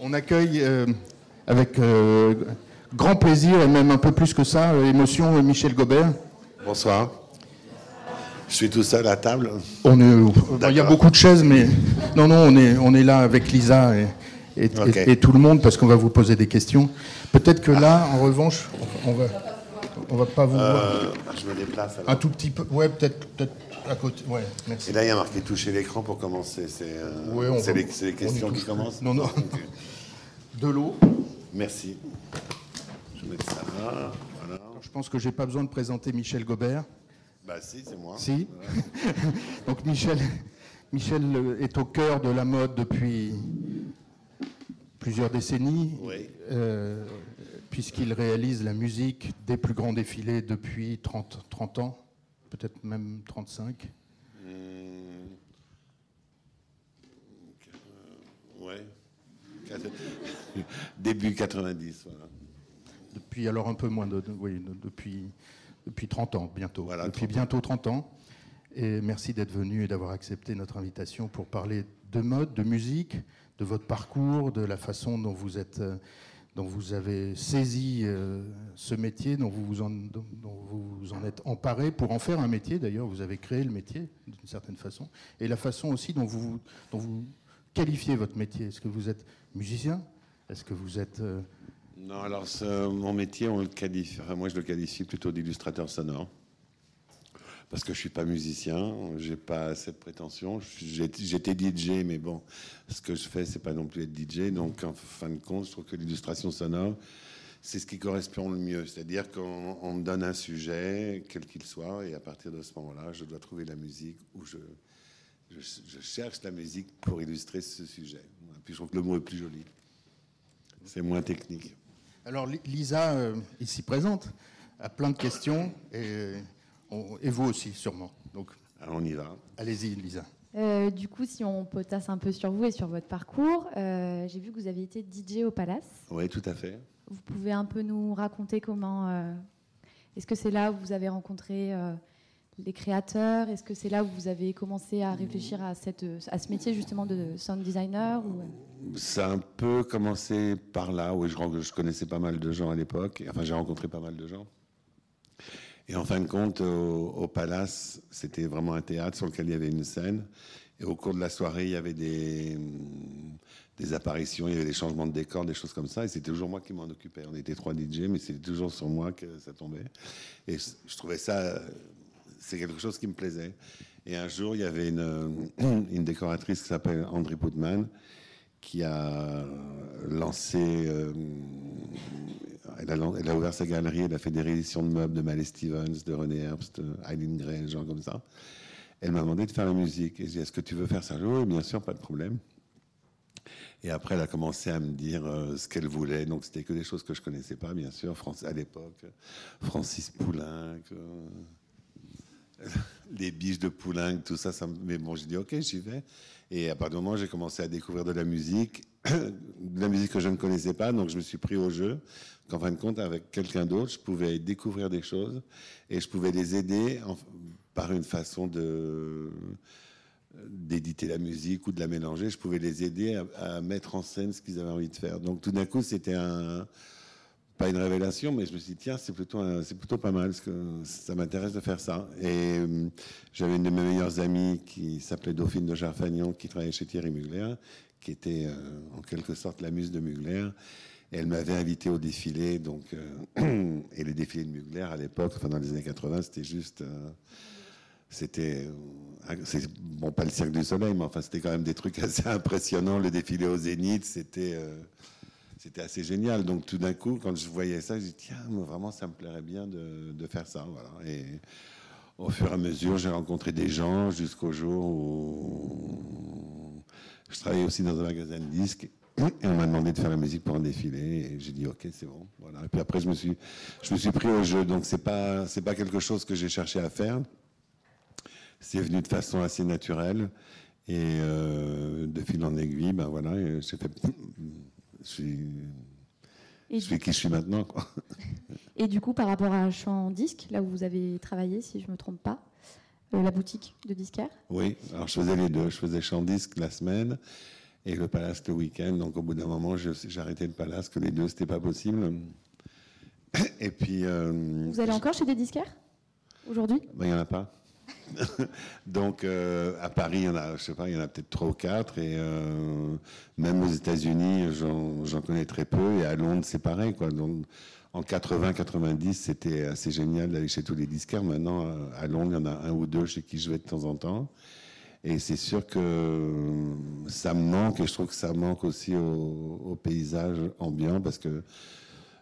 On accueille euh, avec euh, grand plaisir et même un peu plus que ça, euh, émotion, Michel Gobert. Bonsoir. Je suis tout seul à table. On est, il y a beaucoup de chaises, mais non, non, on est, on est là avec Lisa et, et, Ok. et- et tout le monde parce qu'on va vous poser des questions. Peut-être que là, en revanche, on va, on va pas vous voir. Euh, je me déplace alors. Un tout petit peu, ouais, peut-être, peut-être à côté. Ouais, merci. Et là, il y a marqué toucher l'écran pour commencer. C'est euh, Ouais, les, questions qui commencent Non, non. Ok. De l'eau. Merci. Je vais mettre ça là. Voilà. Je pense que j'ai pas besoin de présenter Michel Gobert. Bah si, c'est moi. Si. Donc Michel, Michel euh, est au cœur de la mode depuis plusieurs décennies, Oui. euh, puisqu'il réalise la musique des plus grands défilés depuis 30, 30 ans, peut-être même 35. Hum, euh, ouais. Quatre- Début 90, voilà. Depuis alors un peu moins de, de- oui, de- depuis, depuis 30 ans bientôt. Voilà, depuis 30 ans. bientôt 30 ans. Et merci d'être venu et d'avoir accepté notre invitation pour parler de mode, de musique, de votre parcours, de la façon dont vous êtes, euh, dont vous avez saisi euh, ce métier, dont vous vous en, êtes emparé pour en faire un métier. D'ailleurs, vous avez créé le métier d'une certaine façon, et la façon aussi dont vous, qualifiez votre métier. Est-ce que vous êtes musicien? Est-ce que vous êtes euh, Non, alors mon métier, on le qualifie, moi je le qualifie plutôt d'illustrateur sonore. Parce que je suis pas musicien, j'ai pas cette prétention. J'étais DJ, mais bon, ce que je fais, c'est pas non plus être DJ. Donc, en fin de compte, je trouve que l'illustration sonore, c'est ce qui correspond le mieux. C'est-à-dire qu'on on me donne un sujet, quel qu'il soit, et à partir de ce moment-là, je dois trouver la musique ou je, cherche la musique pour illustrer ce sujet. Et puis je trouve que le mot est plus joli. C'est moins technique. Alors Li- Lisa, euh, ici présente, a plein de questions et, on- et vous aussi sûrement. Donc Alors, on y va. allez-y Lisa. Euh, du coup, si on potasse un peu sur vous et sur votre parcours, euh, j'ai vu que vous avez été DJ au Palace. Oui, tout à fait. Vous pouvez un peu nous raconter comment. euh, Est-ce que c'est là où vous avez rencontré euh, les créateurs? Est-ce que c'est là où vous avez commencé à réfléchir à, cette, à ce métier justement de sound designer ou... Ça a un peu commencé par là, où je, je connaissais pas mal de gens à l'époque. Enfin, j'ai rencontré pas mal de gens. Et en fin de compte, au, Palace, c'était vraiment un théâtre sur lequel il y avait une scène. Et au cours de la soirée, il y avait des, apparitions, il y avait des changements de décor, des choses comme ça. Et c'était toujours moi qui m'en occupais. On était trois DJ, mais c'était toujours sur moi que ça tombait. Et je, trouvais ça, c'est quelque chose qui me plaisait. Et un jour, il y avait une, une décoratrice qui s'appelle André Putman, qui a lancé, euh, elle, a, ouvert sa galerie, elle a fait des rééditions de meubles de Malé Stevens, de René Herbst, Eileen Gray, des gens comme ça. Elle m'a demandé de faire la musique. Et j'ai dit, est-ce que tu veux faire ça? Oui, bien sûr, pas de problème. Et après, elle a commencé à me dire euh, ce qu'elle voulait. Donc, c'était que des choses que je connaissais pas, bien sûr. À l'époque, Francis Poulenc, euh, les biches de Poulenc, tout ça. ça mais bon, j'ai dit, OK, j'y vais. Et à partir du moment j'ai commencé à découvrir de la musique, de la musique que je ne connaissais pas, donc je me suis pris au jeu. Qu'en fin de compte, avec quelqu'un d'autre, je pouvais découvrir des choses et je pouvais les aider par une façon de d'éditer la musique ou de la mélanger. Je pouvais les aider à mettre en scène ce qu'ils avaient envie de faire. Donc tout d'un coup, c'était un pas une révélation, mais je me suis dit, tiens, c'est plutôt, c'est plutôt pas mal, parce que ça m'intéresse de faire ça. Et euh, j'avais une de mes meilleures amies qui s'appelait Dauphine de Jarfagnon, qui travaillait chez Thierry Mugler, qui était euh, en quelque sorte la muse de Mugler. Elle m'avait invité au défilé, donc, euh, et les défilés de Mugler à l'époque, enfin dans les années 80, c'était juste. c'était. bon, pas le Cirque du Soleil, mais enfin, c'était quand même des trucs assez impressionnants. Le défilé au Zénith, c'était. C'était assez génial. Donc tout d'un coup, quand je voyais ça, je dis tiens, vraiment, ça me plairait bien de, faire ça. Voilà. Et au fur et à mesure, j'ai rencontré des gens jusqu'au jour où je travaillais aussi dans un magasin de disques. Et on m'a demandé de faire la musique pour un défilé et j'ai dit ok c'est bon voilà et puis après je me suis je me suis pris au jeu donc c'est pas c'est pas quelque chose que j'ai cherché à faire c'est venu de façon assez naturelle et euh, de fil en aiguille ben voilà j'ai fait suis Et, qui je suis maintenant quoi. et du coup, par rapport à Champ Disque, là où vous avez travaillé, si je ne me trompe pas, euh, la boutique de disquaire, Oui, alors je faisais les deux. Je faisais chant disque la semaine et le Palace le week-end. Donc au bout d'un moment, arrêté le Palace, que les deux, c'était pas possible. Et puis. Vous allez encore chez des disquaires aujourd'hui? Ben, Il n'y en a pas. Donc euh, à Paris, il y en a, je sais pas, y en a peut-être trois ou quatre, et euh, même aux États-Unis, j'en connais très peu, et à Londres, c'est pareil, en 80-90, c'était assez génial d'aller chez tous les disquaires. Maintenant, à Londres, il y en a un ou deux chez qui je vais de temps en temps. Et c'est sûr que ça me manque, et je trouve que ça manque aussi au, au paysage ambiant, parce que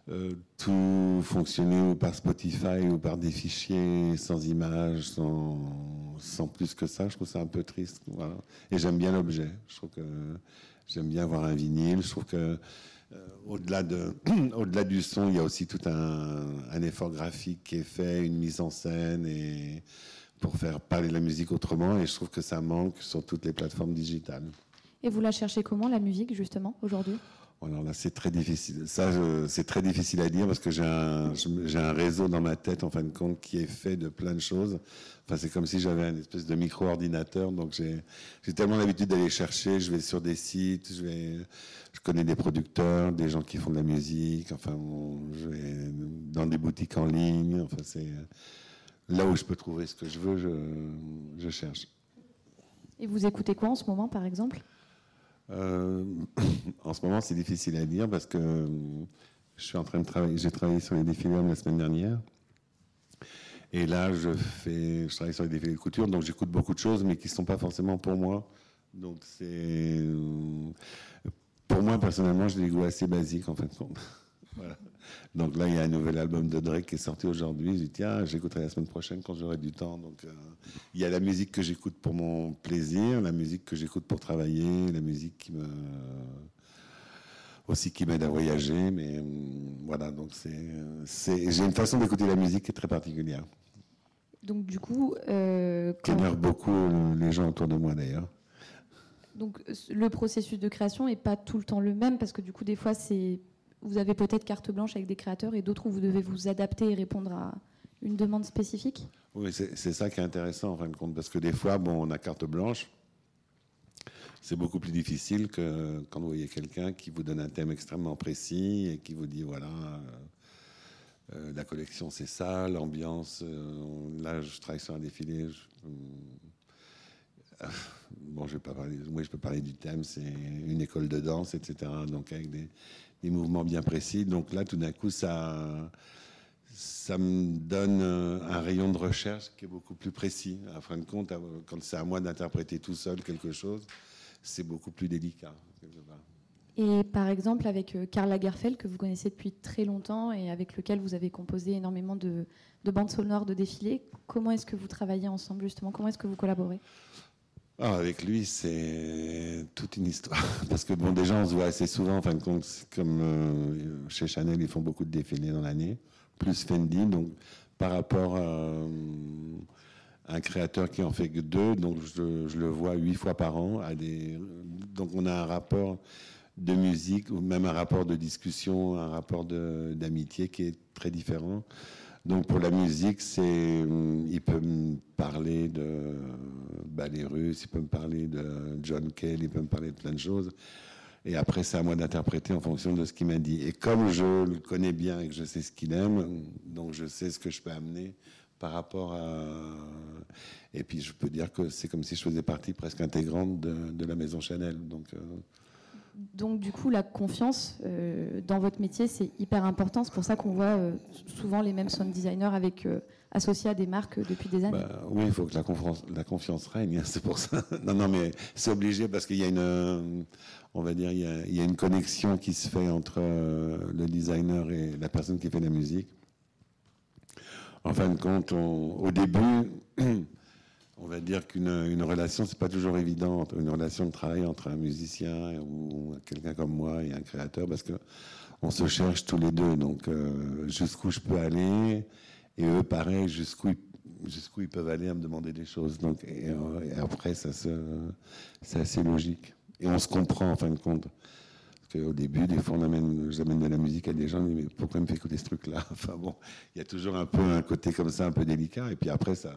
euh, tout fonctionner ou par Spotify ou par des fichiers sans images, sans, sans plus que ça. Je trouve ça un peu triste. Voilà. Et j'aime bien l'objet. Je trouve que j'aime bien avoir un vinyle. Je trouve que euh, au-delà de, au-delà du son, il y a aussi tout un, un, effort graphique qui est fait, une mise en scène et pour faire parler la musique autrement. Et je trouve que ça manque sur toutes les plateformes digitales. Et vous la cherchez comment la musique justement aujourd'hui? Alors là, c'est très difficile. Ça, c'est très difficile à dire parce que j'ai un, réseau dans ma tête, en fin de compte, qui est fait de plein de choses. Enfin, c'est comme si j'avais un espèce de micro-ordinateur. Donc, j'ai, tellement l'habitude d'aller chercher. Je vais sur des sites, je connais des producteurs, des gens qui font de la musique. Enfin, je vais dans des boutiques en ligne. Enfin, c'est là où je peux trouver ce que je veux, je cherche. Et vous écoutez quoi en ce moment, par exemple? Euh, en ce moment, c'est difficile à dire parce que euh, je suis en train de. J'ai travaillé sur les défilés la semaine dernière. Et là, je fais, je travaille sur les défilés de couture, donc j'écoute beaucoup de choses, mais qui ne sont pas forcément pour moi. Donc c'est, euh, pour moi personnellement, j'ai des goûts assez basiques en fait. voilà. Donc là, il y a un nouvel album de Drake qui est sorti aujourd'hui. Je dis, tiens, j'écouterai la semaine prochaine quand j'aurai du temps. Donc, euh, il y a la musique que j'écoute pour mon plaisir, la musique que j'écoute pour travailler, la musique qui me aussi qui m'aide à voyager. Mais euh, voilà, donc c'est, j'ai une façon d'écouter la musique qui est très particulière. Donc du coup, euh, beaucoup les gens autour de moi d'ailleurs. Donc le processus de création est pas tout le temps le même parce que du coup des fois c'est vous avez peut-être carte blanche avec des créateurs et d'autres où vous devez vous adapter et répondre à une demande spécifique Oui, c'est ça qui est intéressant en fin de compte, parce que des fois, bon, on a carte blanche. C'est beaucoup plus difficile que quand vous voyez quelqu'un qui vous donne un thème extrêmement précis et qui vous dit voilà, euh, euh, la collection c'est ça, l'ambiance. Euh, là, je travaille sur un défilé. bon, je vais pas parler. Moi, je peux parler du thème. C'est une école de danse, etc. Donc avec des, des mouvements bien précis. Donc là, tout d'un coup, ça, me donne un rayon de recherche qui est beaucoup plus précis. À fin de compte, quand c'est à moi d'interpréter tout seul quelque chose, c'est beaucoup plus délicat. Et par exemple, avec Karl euh, Lagerfeld, que vous connaissez depuis très longtemps et avec lequel vous avez composé énormément de, de bandes sonores de défilés, comment est-ce que vous travaillez ensemble justement? Comment est-ce que vous collaborez? Ah, avec lui, c'est toute une histoire. Parce que bon, déjà, on se voit assez souvent. En fin de compte, comme euh, chez Chanel, ils font beaucoup de défilés dans l'année, plus Fendi. Donc, par rapport à, un créateur qui en fait que deux, donc je, le vois huit fois par an. Donc, on a un rapport de musique ou même un rapport de discussion, un rapport d'amitié qui est très différent. Donc pour la musique, c'est, hum, il peut me parler de ballet russe, il peut me parler de John Cale, il peut me parler de plein de choses. Et après, c'est à moi d'interpréter en fonction de ce qu'il m'a dit. Et comme je le connais bien et que je sais ce qu'il aime, donc je sais ce que je peux amener par rapport à. Et puis je peux dire que c'est comme si je faisais partie presque intégrante de, la maison Chanel. Donc. Euh, donc du coup, la confiance euh, dans votre métier, c'est hyper important. C'est pour ça qu'on voit euh, souvent les mêmes sound designers euh, associés à des marques depuis des années. Bah, oui, il faut que la confiance, la confiance règne. Hein, c'est pour ça. non, non, mais c'est obligé parce qu'il y a une, on va dire, il y, a, une connexion qui se fait entre le designer et la personne qui fait la musique. En fin de compte, au début. on va dire qu'une une relation, c'est pas toujours évident, une relation de travail entre un musicien ou quelqu'un comme moi et un créateur, parce que on se cherche tous les deux. Donc euh, jusqu'où je peux aller, et eux, pareil, jusqu'où jusqu'où ils peuvent aller à me demander des choses. Donc et, après, ça c'est assez logique. Et on se comprend en fin de compte. Parce qu'au début, des fois, j'amène de la musique à des gens, mais pourquoi il me fait écouter ce truc-là? Enfin bon, il y a toujours un peu un côté comme ça, un peu délicat. Et puis après, ça,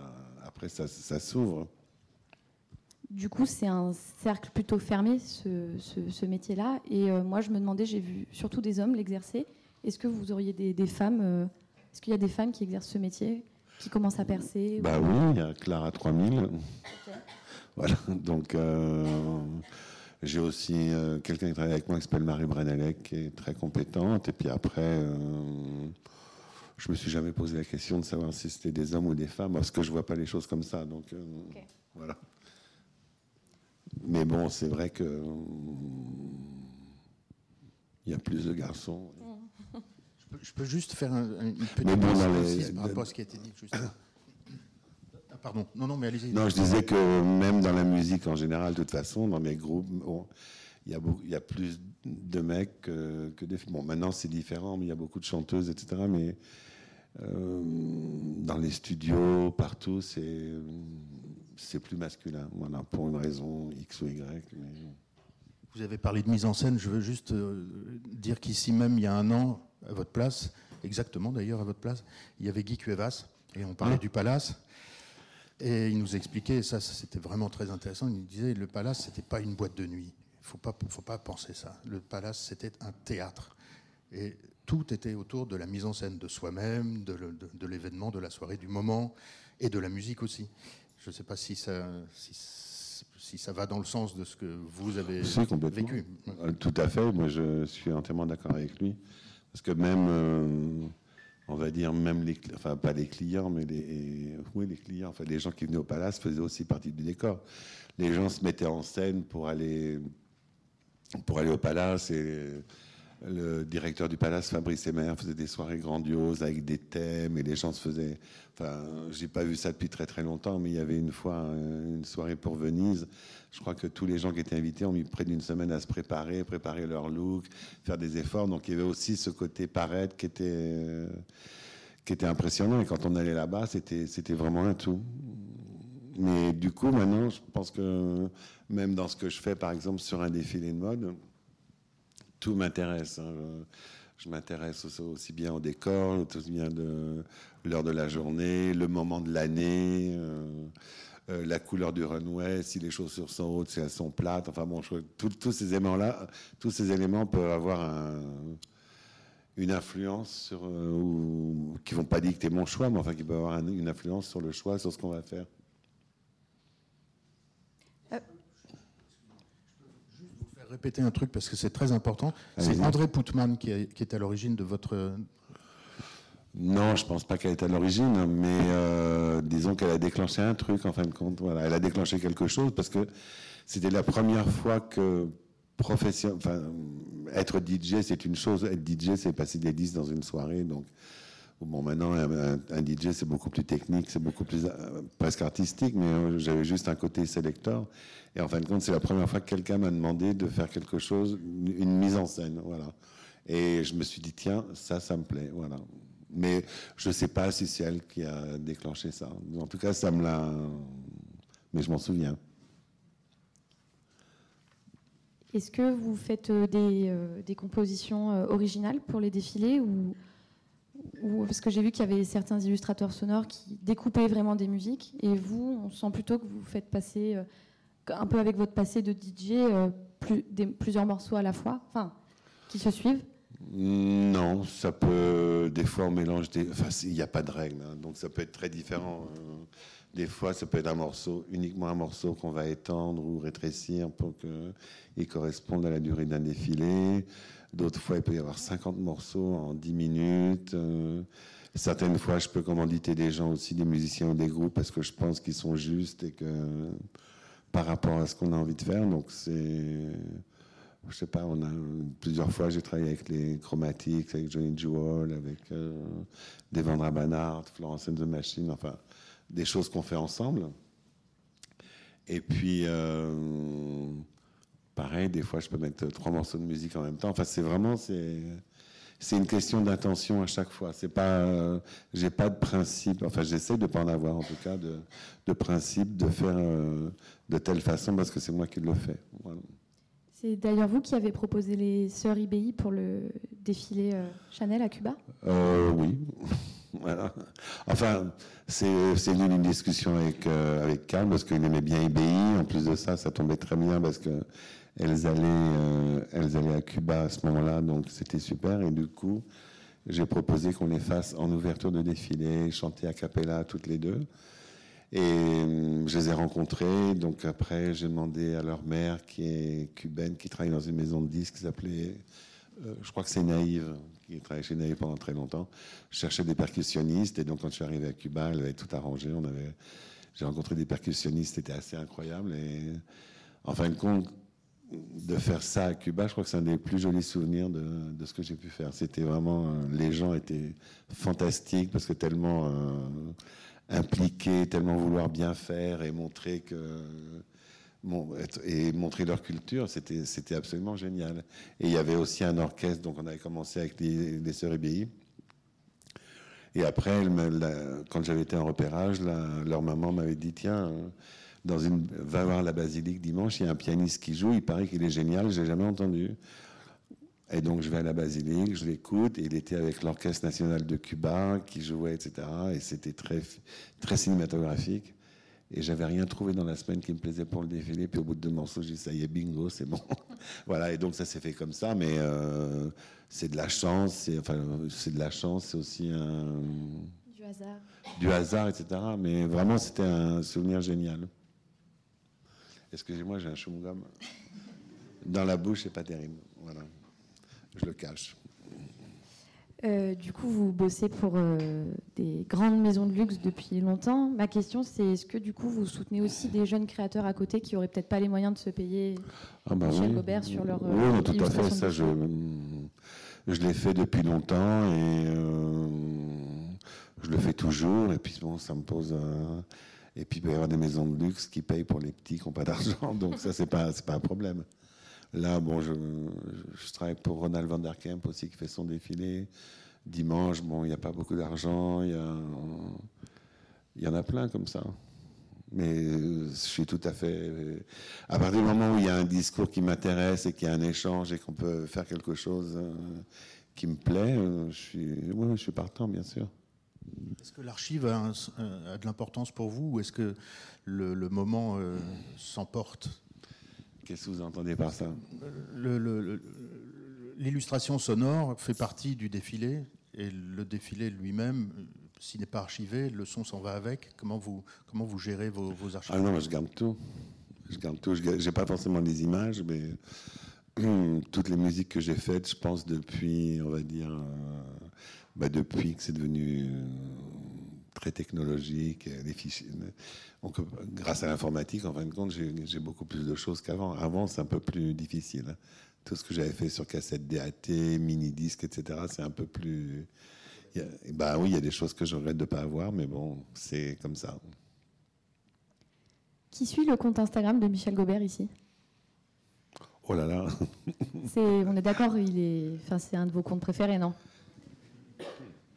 après, ça, s'ouvre. du coup, c'est un cercle plutôt fermé, ce, métier-là. Et euh, moi, je me demandais, j'ai vu surtout des hommes l'exercer. Est-ce que vous auriez des, femmes euh, Est-ce qu'il y a des femmes qui exercent ce métier, qui commencent à percer Bah oui, il y a Clara 3000. Voilà, donc euh, j'ai aussi quelqu'un qui travaille avec moi qui s'appelle Marie Brenalek, qui est très compétente. Et puis après, je me suis jamais posé la question de savoir si c'était des hommes ou des femmes, parce que je vois pas les choses comme ça. Donc voilà. Mais bon, c'est vrai que il y a plus de garçons. Je peux, juste faire une petite bon, par rapport à ce qui a été dit juste ah, pardon. Non, non, mais allez-y. Non, je disais que même dans la musique en général, de toute façon, dans mes groupes, il, y a il y a plus de mecs que, que des filles. Bon, maintenant c'est différent, mais il y a beaucoup de chanteuses, etc. Mais euh, dans les studios, partout, c'est c'est plus masculin, voilà, pour une raison X ou Y. Vous avez parlé de mise en scène, je veux juste euh, dire qu'ici même, il y a un an, à votre place, exactement d'ailleurs à votre place, il y avait Guy Cuevas, et on parlait du Palace. Et il nous expliquait, et ça c'était vraiment très intéressant, il nous disait le Palace, c'était pas une boîte de nuit. Il faut pas, faut pas penser ça. Le Palace, c'était un théâtre. Et tout était autour de la mise en scène de soi-même, de, de l'événement, de la soirée, du moment, et de la musique aussi. Je ne sais pas si ça, si, ça va dans le sens de ce que vous avez vécu. Euh, tout à fait. Moi, je suis entièrement d'accord avec lui. Parce que même, euh, on va dire, même les, enfin, pas les clients, mais les, oui, les clients, enfin, les gens qui venaient au palace faisaient aussi partie du décor. Les gens se mettaient en scène pour aller, pour aller au palace et le directeur du palace, Fabrice Emer, faisait des soirées grandioses avec des thèmes et les gens se faisaient. Enfin, j'ai pas vu ça depuis très très longtemps, mais il y avait une fois euh, une soirée pour Venise. Je crois que tous les gens qui étaient invités ont mis près d'une semaine à se préparer, préparer leur look, faire des efforts. Donc il y avait aussi ce côté paraître qui était euh, qui était impressionnant. Et quand on allait là-bas, c'était c'était vraiment un tout. Mais du coup, maintenant, je pense que même dans ce que je fais, par exemple, sur un défilé de mode, tout m'intéresse. Hein. Je m'intéresse aussi bien au décor, aussi bien de l'heure de la journée, le moment de l'année, euh, euh, la couleur du runway, si les chaussures sont hautes, si elles sont plates. Enfin bon, tous ces éléments-là, tous ces éléments peuvent avoir une influence sur, euh, ou, qui vont pas dicter mon choix, mais enfin qui peuvent avoir une influence sur le choix, sur ce qu'on va faire. Répéter un truc parce que c'est très important. C'est André Poutman qui, est à l'origine de votre. Non, je pense pas qu'elle est à l'origine, mais euh, disons qu'elle a déclenché un truc en fin de compte. Voilà, elle a déclenché quelque chose parce que c'était la première fois que profession, enfin, être DJ c'est une chose, être DJ c'est passer des disques dans une soirée, donc Bon, maintenant, un, DJ, c'est beaucoup plus technique, c'est beaucoup plus euh, presque artistique, mais euh, j'avais juste un côté sélecteur. Et en fin de compte, c'est la première fois que quelqu'un m'a demandé de faire quelque chose, une mise en scène, voilà. Et je me suis dit, tiens, ça, ça me plaît, voilà. Mais je ne sais pas si c'est elle qui a déclenché ça. En tout cas, ça me l'a. Mais je m'en souviens. Est-ce que vous faites euh, des, des compositions originales pour les défilés ou parce que j'ai vu qu'il y avait certains illustrateurs sonores qui découpaient vraiment des musiques, et vous, on sent plutôt que vous faites passer, euh, un peu avec votre passé de DJ, euh, plusieurs morceaux à la fois, enfin, qui se suivent Non, ça peut. Des fois, on mélange des. Enfin, il n'y a pas de règle, hein, donc ça peut être très différent. Euh. Des fois, ça peut être un morceau, uniquement un morceau qu'on va étendre ou rétrécir pour qu'il corresponde à la durée d'un défilé. D'autres fois, il peut y avoir 50 morceaux en 10 minutes. Euh, certaines fois, je peux commanditer des gens aussi, des musiciens ou des groupes, parce que je pense qu'ils sont justes et que par rapport à ce qu'on a envie de faire. Donc, c'est. Je sais pas, on a plusieurs fois j'ai travaillé avec les Chromatics, avec Johnny Jewel, avec euh, Devendra Banhart, Florence and the Machine, enfin des choses qu'on fait ensemble. Et puis euh, pareil, des fois, je peux mettre trois morceaux de musique en même temps. Enfin, c'est vraiment, c'est, c'est une question d'intention à chaque fois. C'est pas, j'ai pas de principe. Enfin, j'essaie de pas en avoir, en tout cas, de, de principe de faire euh, de telle façon parce que c'est moi qui le fais. C'est d'ailleurs vous qui avez proposé les sœurs IBI pour le défilé euh, Chanel à Cuba? Euh, Oui. Enfin, c'est venu d'une discussion avec, euh, Carl parce qu'il aimait bien IBI. En plus de ça, ça tombait très bien parce que elles allaient, euh, elles allaient à Cuba à ce moment-là, donc c'était super. Et du coup, j'ai proposé qu'on les fasse en ouverture de défilé, chanter a cappella toutes les deux. Et euh, je les ai rencontrés. Donc après, j'ai demandé à leur mère, qui est cubaine, qui travaille dans une maison de disques, qui euh, je crois que c'est Naïve, qui travaillait chez Naïve pendant très longtemps. Je cherchais des percussionnistes. Et donc quand je suis arrivé à Cuba, elle avait tout arrangé. On avait, j'ai rencontré des percussionnistes, c'était assez incroyable. Et en fin de compte, de faire ça à Cuba, je crois que c'est un des plus jolis souvenirs de, de ce que j'ai pu faire. C'était vraiment, euh, les gens étaient fantastiques parce que tellement euh, impliqués, tellement vouloir bien faire et montrer que et montrer leur culture, c'était absolument génial. Et il y avait aussi un orchestre, donc on avait commencé avec les, les sœurs EBI. Et après, quand j'avais été en repérage, leur maman m'avait dit tiens dans une, va voir la basilique dimanche, il y a un pianiste qui joue, il paraît qu'il est génial, je l'ai jamais entendu. Et donc je vais à la basilique, je l'écoute, et il était avec l'Orchestre national de Cuba qui jouait, etc. Et c'était très cinématographique. Et j'avais rien trouvé dans la semaine qui me plaisait pour le défilé. Puis au bout de deux morceaux, j'ai dit ça y est, bingo, c'est bon. voilà. Et donc ça s'est fait comme ça, mais euh, c'est de la chance. C'est enfin, c'est de la chance. C'est aussi un du hasard. Du hasard, etc. Mais vraiment, c'était un souvenir génial. Excusez-moi, j'ai un chewing-gum dans la bouche, c'est pas terrible. Voilà, je le cache. Euh, du coup, vous bossez pour euh, des grandes maisons de luxe depuis longtemps. Ma question, c'est est-ce que du coup, vous soutenez aussi des jeunes créateurs à côté qui auraient peut-être pas les moyens de se payer ah bah Michel Gobert sur leur Oui, euh, tout à fait. Ça, je, je l'ai fait depuis longtemps et je le fais toujours. Et puis bon, ça me pose. Et puis, il peut y avoir des maisons de luxe qui payent pour les petits qui n'ont pas d'argent. Donc, ça, ce n'est pas, pas un problème. Là, bon, je, travaille pour Ronald van der Kemp aussi, qui fait son défilé. Dimanche, bon, il n'y a pas beaucoup d'argent. Il y, en a plein comme ça. Mais je suis tout à fait. À partir du moment où il y a un discours qui m'intéresse et qu'il y a un échange et qu'on peut faire quelque chose euh, qui me plaît, euh, je suis, ouais, je suis partant, bien sûr. Est-ce que l'archive a, de l'importance pour vous ou est-ce que le, moment euh, s'emporte? Qu'est-ce que vous entendez par ça? L'illustration sonore fait partie du défilé et le défilé lui-même, s'il n'est pas archivé, le son s'en va avec. Comment vous, comment vous gérez vos, archives? Ah non, je garde tout. Je garde tout. Je n'ai pas forcément des images, mais toutes les musiques que j'ai faites, je pense depuis, on va dire, euh, bah, depuis que c'est devenu euh, très technologique, les fichiers. Donc, grâce à l'informatique, en fin de compte, j'ai beaucoup plus de choses qu'avant. Avant, c'est un peu plus difficile. Hein. Tout ce que j'avais fait sur cassette DAT, mini-disque, etc., c'est un peu plus. bah oui, il y a des choses que je regrette de ne pas avoir, mais bon, c'est comme ça. Qui suit le compte Instagram de Michel Gobert ici? Oh là là On est d'accord, c'est un de vos comptes préférés, non?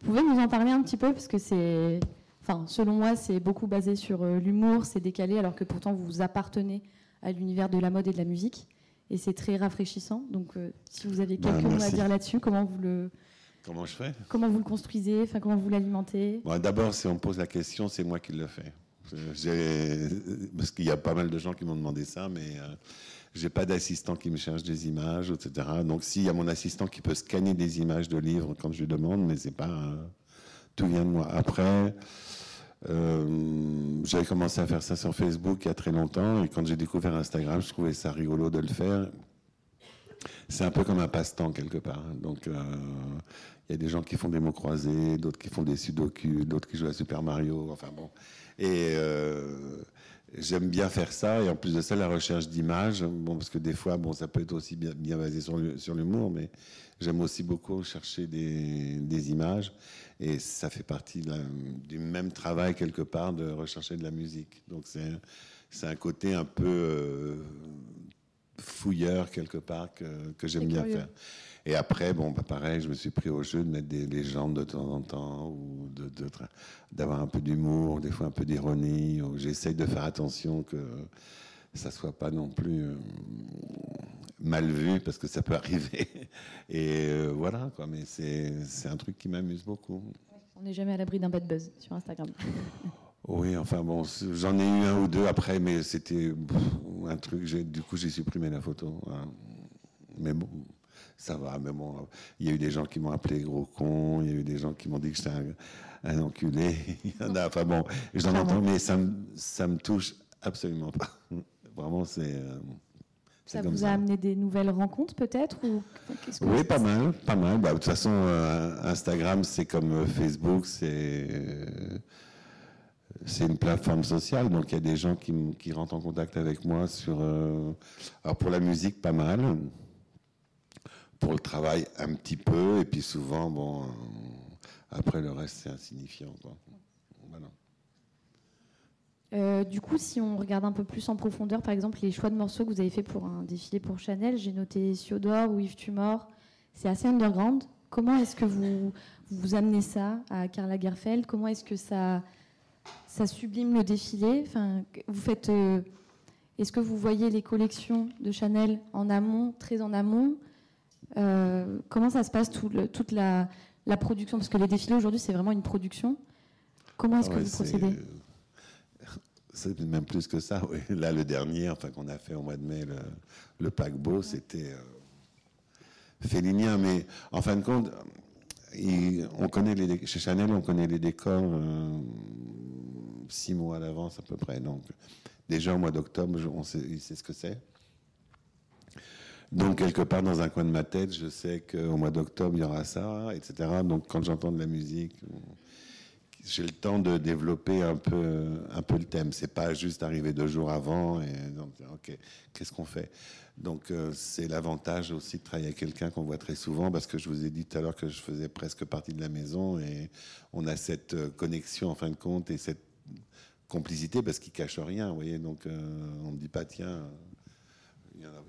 Vous pouvez nous en parler un petit peu parce que c'est, enfin, selon moi, c'est beaucoup basé sur euh, l'humour, c'est décalé, alors que pourtant vous appartenez à l'univers de la mode et de la musique, et c'est très rafraîchissant. Donc, euh, si vous avez quelques bah, mots à dire là-dessus, comment vous le Comment je fais? Comment vous le construisez? Enfin, comment vous l'alimentez? Bon, D'abord, si on me pose la question, c'est moi qui le fais. Parce qu'il y a pas mal de gens qui m'ont demandé ça, mais euh, j'ai pas d'assistant qui me cherche des images, etc. Donc s'il y a mon assistant qui peut scanner des images de livres quand je lui demande, mais c'est pas euh, tout vient de moi. Après, euh, j'avais commencé à faire ça sur Facebook il y a très longtemps et quand j'ai découvert Instagram, je trouvais ça rigolo de le faire. C'est un peu comme un passe-temps quelque part. Donc euh, il y a des gens qui font des mots croisés, d'autres qui font des sudoku, d'autres qui jouent à Super Mario. Enfin bon. Et J'aime bien faire ça, et en plus de ça, la recherche d'images, bon, parce que des fois, bon, ça peut être aussi bien, bien basé sur l'humour, mais j'aime aussi beaucoup chercher des, des, images, et ça fait partie du même travail quelque part de rechercher de la musique. Donc c'est un côté un peu euh, fouilleur quelque part que, que j'aime bien faire. Et après, bon, bah, pareil, je me suis pris au jeu de mettre des légendes de temps en temps, ou d'avoir de, un peu d'humour, des fois un peu d'ironie. J'essaye de faire attention que ça soit pas non plus euh, mal vu, parce que ça peut arriver. Et euh, voilà, quoi. Mais c'est un truc qui m'amuse beaucoup. On n'est jamais à l'abri d'un bad buzz sur Instagram. Oui, enfin bon, j'en ai eu un ou deux après, mais c'était un truc, du coup j'ai supprimé la photo. Hein. Mais bon, ça va, mais bon, il y a eu des gens qui m'ont appelé gros con, il y a eu des gens qui m'ont dit que j'étais un, enculé. il y en a, enfin bon, j'en entends, mais ça me, ça me touche absolument pas. Vraiment, c'est. Euh, ça vous a amené des nouvelles rencontres peut-être ou Oui, pas mal, pas mal. Bah, de toute façon, euh, Instagram, c'est comme euh, Facebook, c'est c'est une plateforme sociale, donc il y a des gens qui, qui rentrent en contact avec moi sur. alors pour la musique, pas mal pour le travail un petit peu, et puis souvent, bon, euh, après le reste, c'est insignifiant. Euh, du coup, si on regarde un peu plus en profondeur, par exemple, les choix de morceaux que vous avez fait pour un défilé pour Chanel, j'ai noté Siodor ou Yves Tumor, c'est assez underground. Comment est-ce que vous, vous amenez ça à Karl Lagerfeld? Comment est-ce que ça, ça sublime le défilé? Enfin, vous faites, euh, Est-ce que vous voyez les collections de Chanel en amont, très en amont? Euh, comment ça se passe toute la, production? Parce que les défilés aujourd'hui, c'est vraiment une production. Comment est-ce que vous procédez? c'est même plus que ça. Oui. Là, le dernier, enfin qu'on a fait au mois de mai, le, paquebot, c'était euh, félinien. Mais en fin de compte, on connaît les, chez Chanel, on connaît les décors euh, six mois à l'avance à peu près. Donc, déjà au mois d'octobre, on sait, sait ce que c'est. Donc, quelque part dans un coin de ma tête, je sais qu'au mois d'octobre, il y aura ça, etc. Donc, quand j'entends de la musique, j'ai le temps de développer un peu, un peu le thème. C'est pas juste arriver deux jours avant et ok, qu'est-ce qu'on fait? Donc, euh, c'est l'avantage aussi de travailler avec quelqu'un qu'on voit très souvent parce que je vous ai dit tout à l'heure que je faisais presque partie de la maison et on a cette euh, connexion en fin de compte et cette complicité parce qu'il cache rien, vous voyez. Donc, euh, on ne dit pas, tiens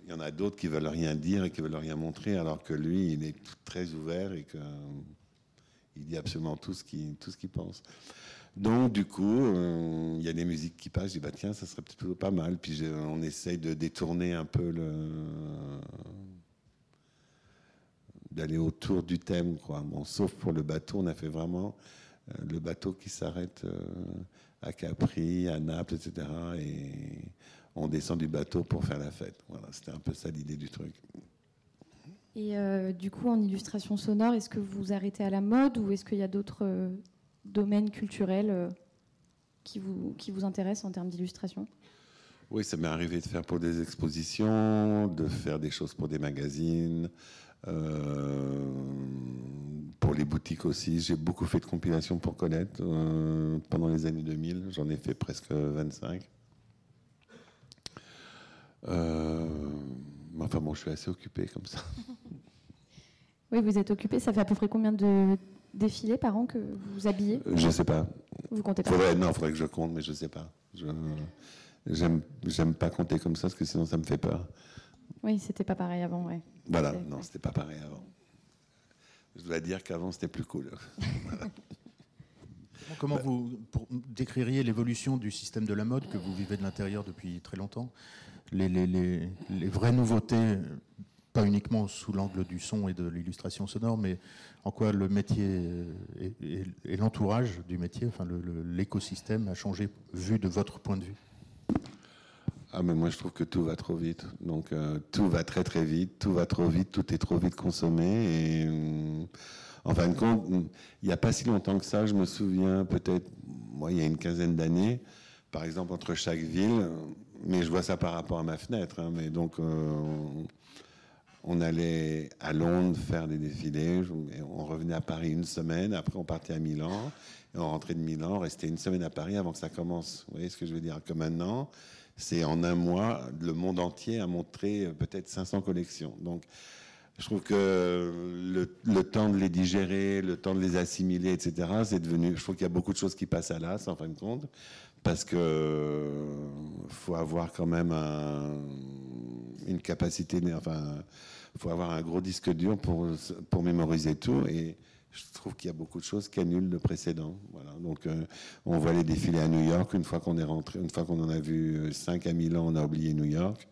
il y en a, d'autres qui veulent rien dire et qui veulent rien montrer, alors que lui, il est très ouvert et qu'il dit absolument tout ce qu'il tout ce qu'il pense. Donc, du coup, euh, il y a des musiques qui passent. Je dis, bah, tiens, ça serait plutôt pas mal. Puis on essaye de détourner un peu le. d'aller autour du thème, quoi. Bon, sauf pour le bateau, on a fait vraiment euh, le bateau qui s'arrête euh, à Capri, à Naples, etc. Et on descend du bateau pour faire la fête. Voilà, c'était un peu ça l'idée du truc. Et euh, du coup, en illustration sonore, est-ce que vous arrêtez à la mode ou est-ce qu'il y a d'autres euh, domaines culturels euh, qui, vous, qui vous intéressent en termes d'illustration? Oui, ça m'est arrivé de faire pour des expositions, de faire des choses pour des magazines, pour les boutiques aussi. J'ai beaucoup fait de compilations pour Colette pendant les années 2000. J'en ai fait presque 25. Euh, enfin bon, je suis assez occupé comme ça. Oui, vous êtes occupé. Ça fait à peu près combien de défilés par an que vous habillez? Euh, Je ne sais pas. Vous comptez pas? Non, il faudrait que je compte, mais je ne sais pas. Je j'aime pas compter comme ça parce que sinon ça me fait peur. Oui, c'était pas pareil avant, ouais. Voilà, non, c'était pas pareil avant. Je dois dire qu'avant c'était plus cool. Comment vous décririez l'évolution du système de la mode que vous vivez de l'intérieur depuis très longtemps? Les, vraies nouveautés, pas uniquement sous l'angle du son et de l'illustration sonore, mais en quoi le métier et, l'entourage du métier, enfin l'écosystème a changé vu de votre point de vue? Ah mais moi je trouve que tout va trop vite. Donc euh, tout va très très vite, tout va trop vite, tout est trop vite consommé. Euh, en fin de compte, il n'y a pas si longtemps que ça, je me souviens peut-être, moi il y a une quinzaine d'années, par exemple entre chaque ville, mais je vois ça par rapport à ma fenêtre. Hein, mais donc, euh, on allait à Londres faire des défilés. On revenait à Paris une semaine. Après, on partait à Milan. On rentrait de Milan. On restait une semaine à Paris avant que ça commence. Vous voyez ce que je veux dire? Que maintenant, c'est en un mois, le monde entier a montré euh, peut-être 500 collections. Donc, je trouve que le, temps de les digérer, le temps de les assimiler, etc., c'est devenu. Je trouve qu'il y a beaucoup de choses qui passent à l'as, en fin de compte parce que faut avoir quand même une capacité, enfin, faut avoir un gros disque dur pour, pour mémoriser tout. Et je trouve qu'il y a beaucoup de choses qui annulent le précédent. Voilà. Donc, euh, on voit les défilés à New York. Une fois qu'on est rentré, une fois qu'on en a vu 5 à Milan, on a oublié New York.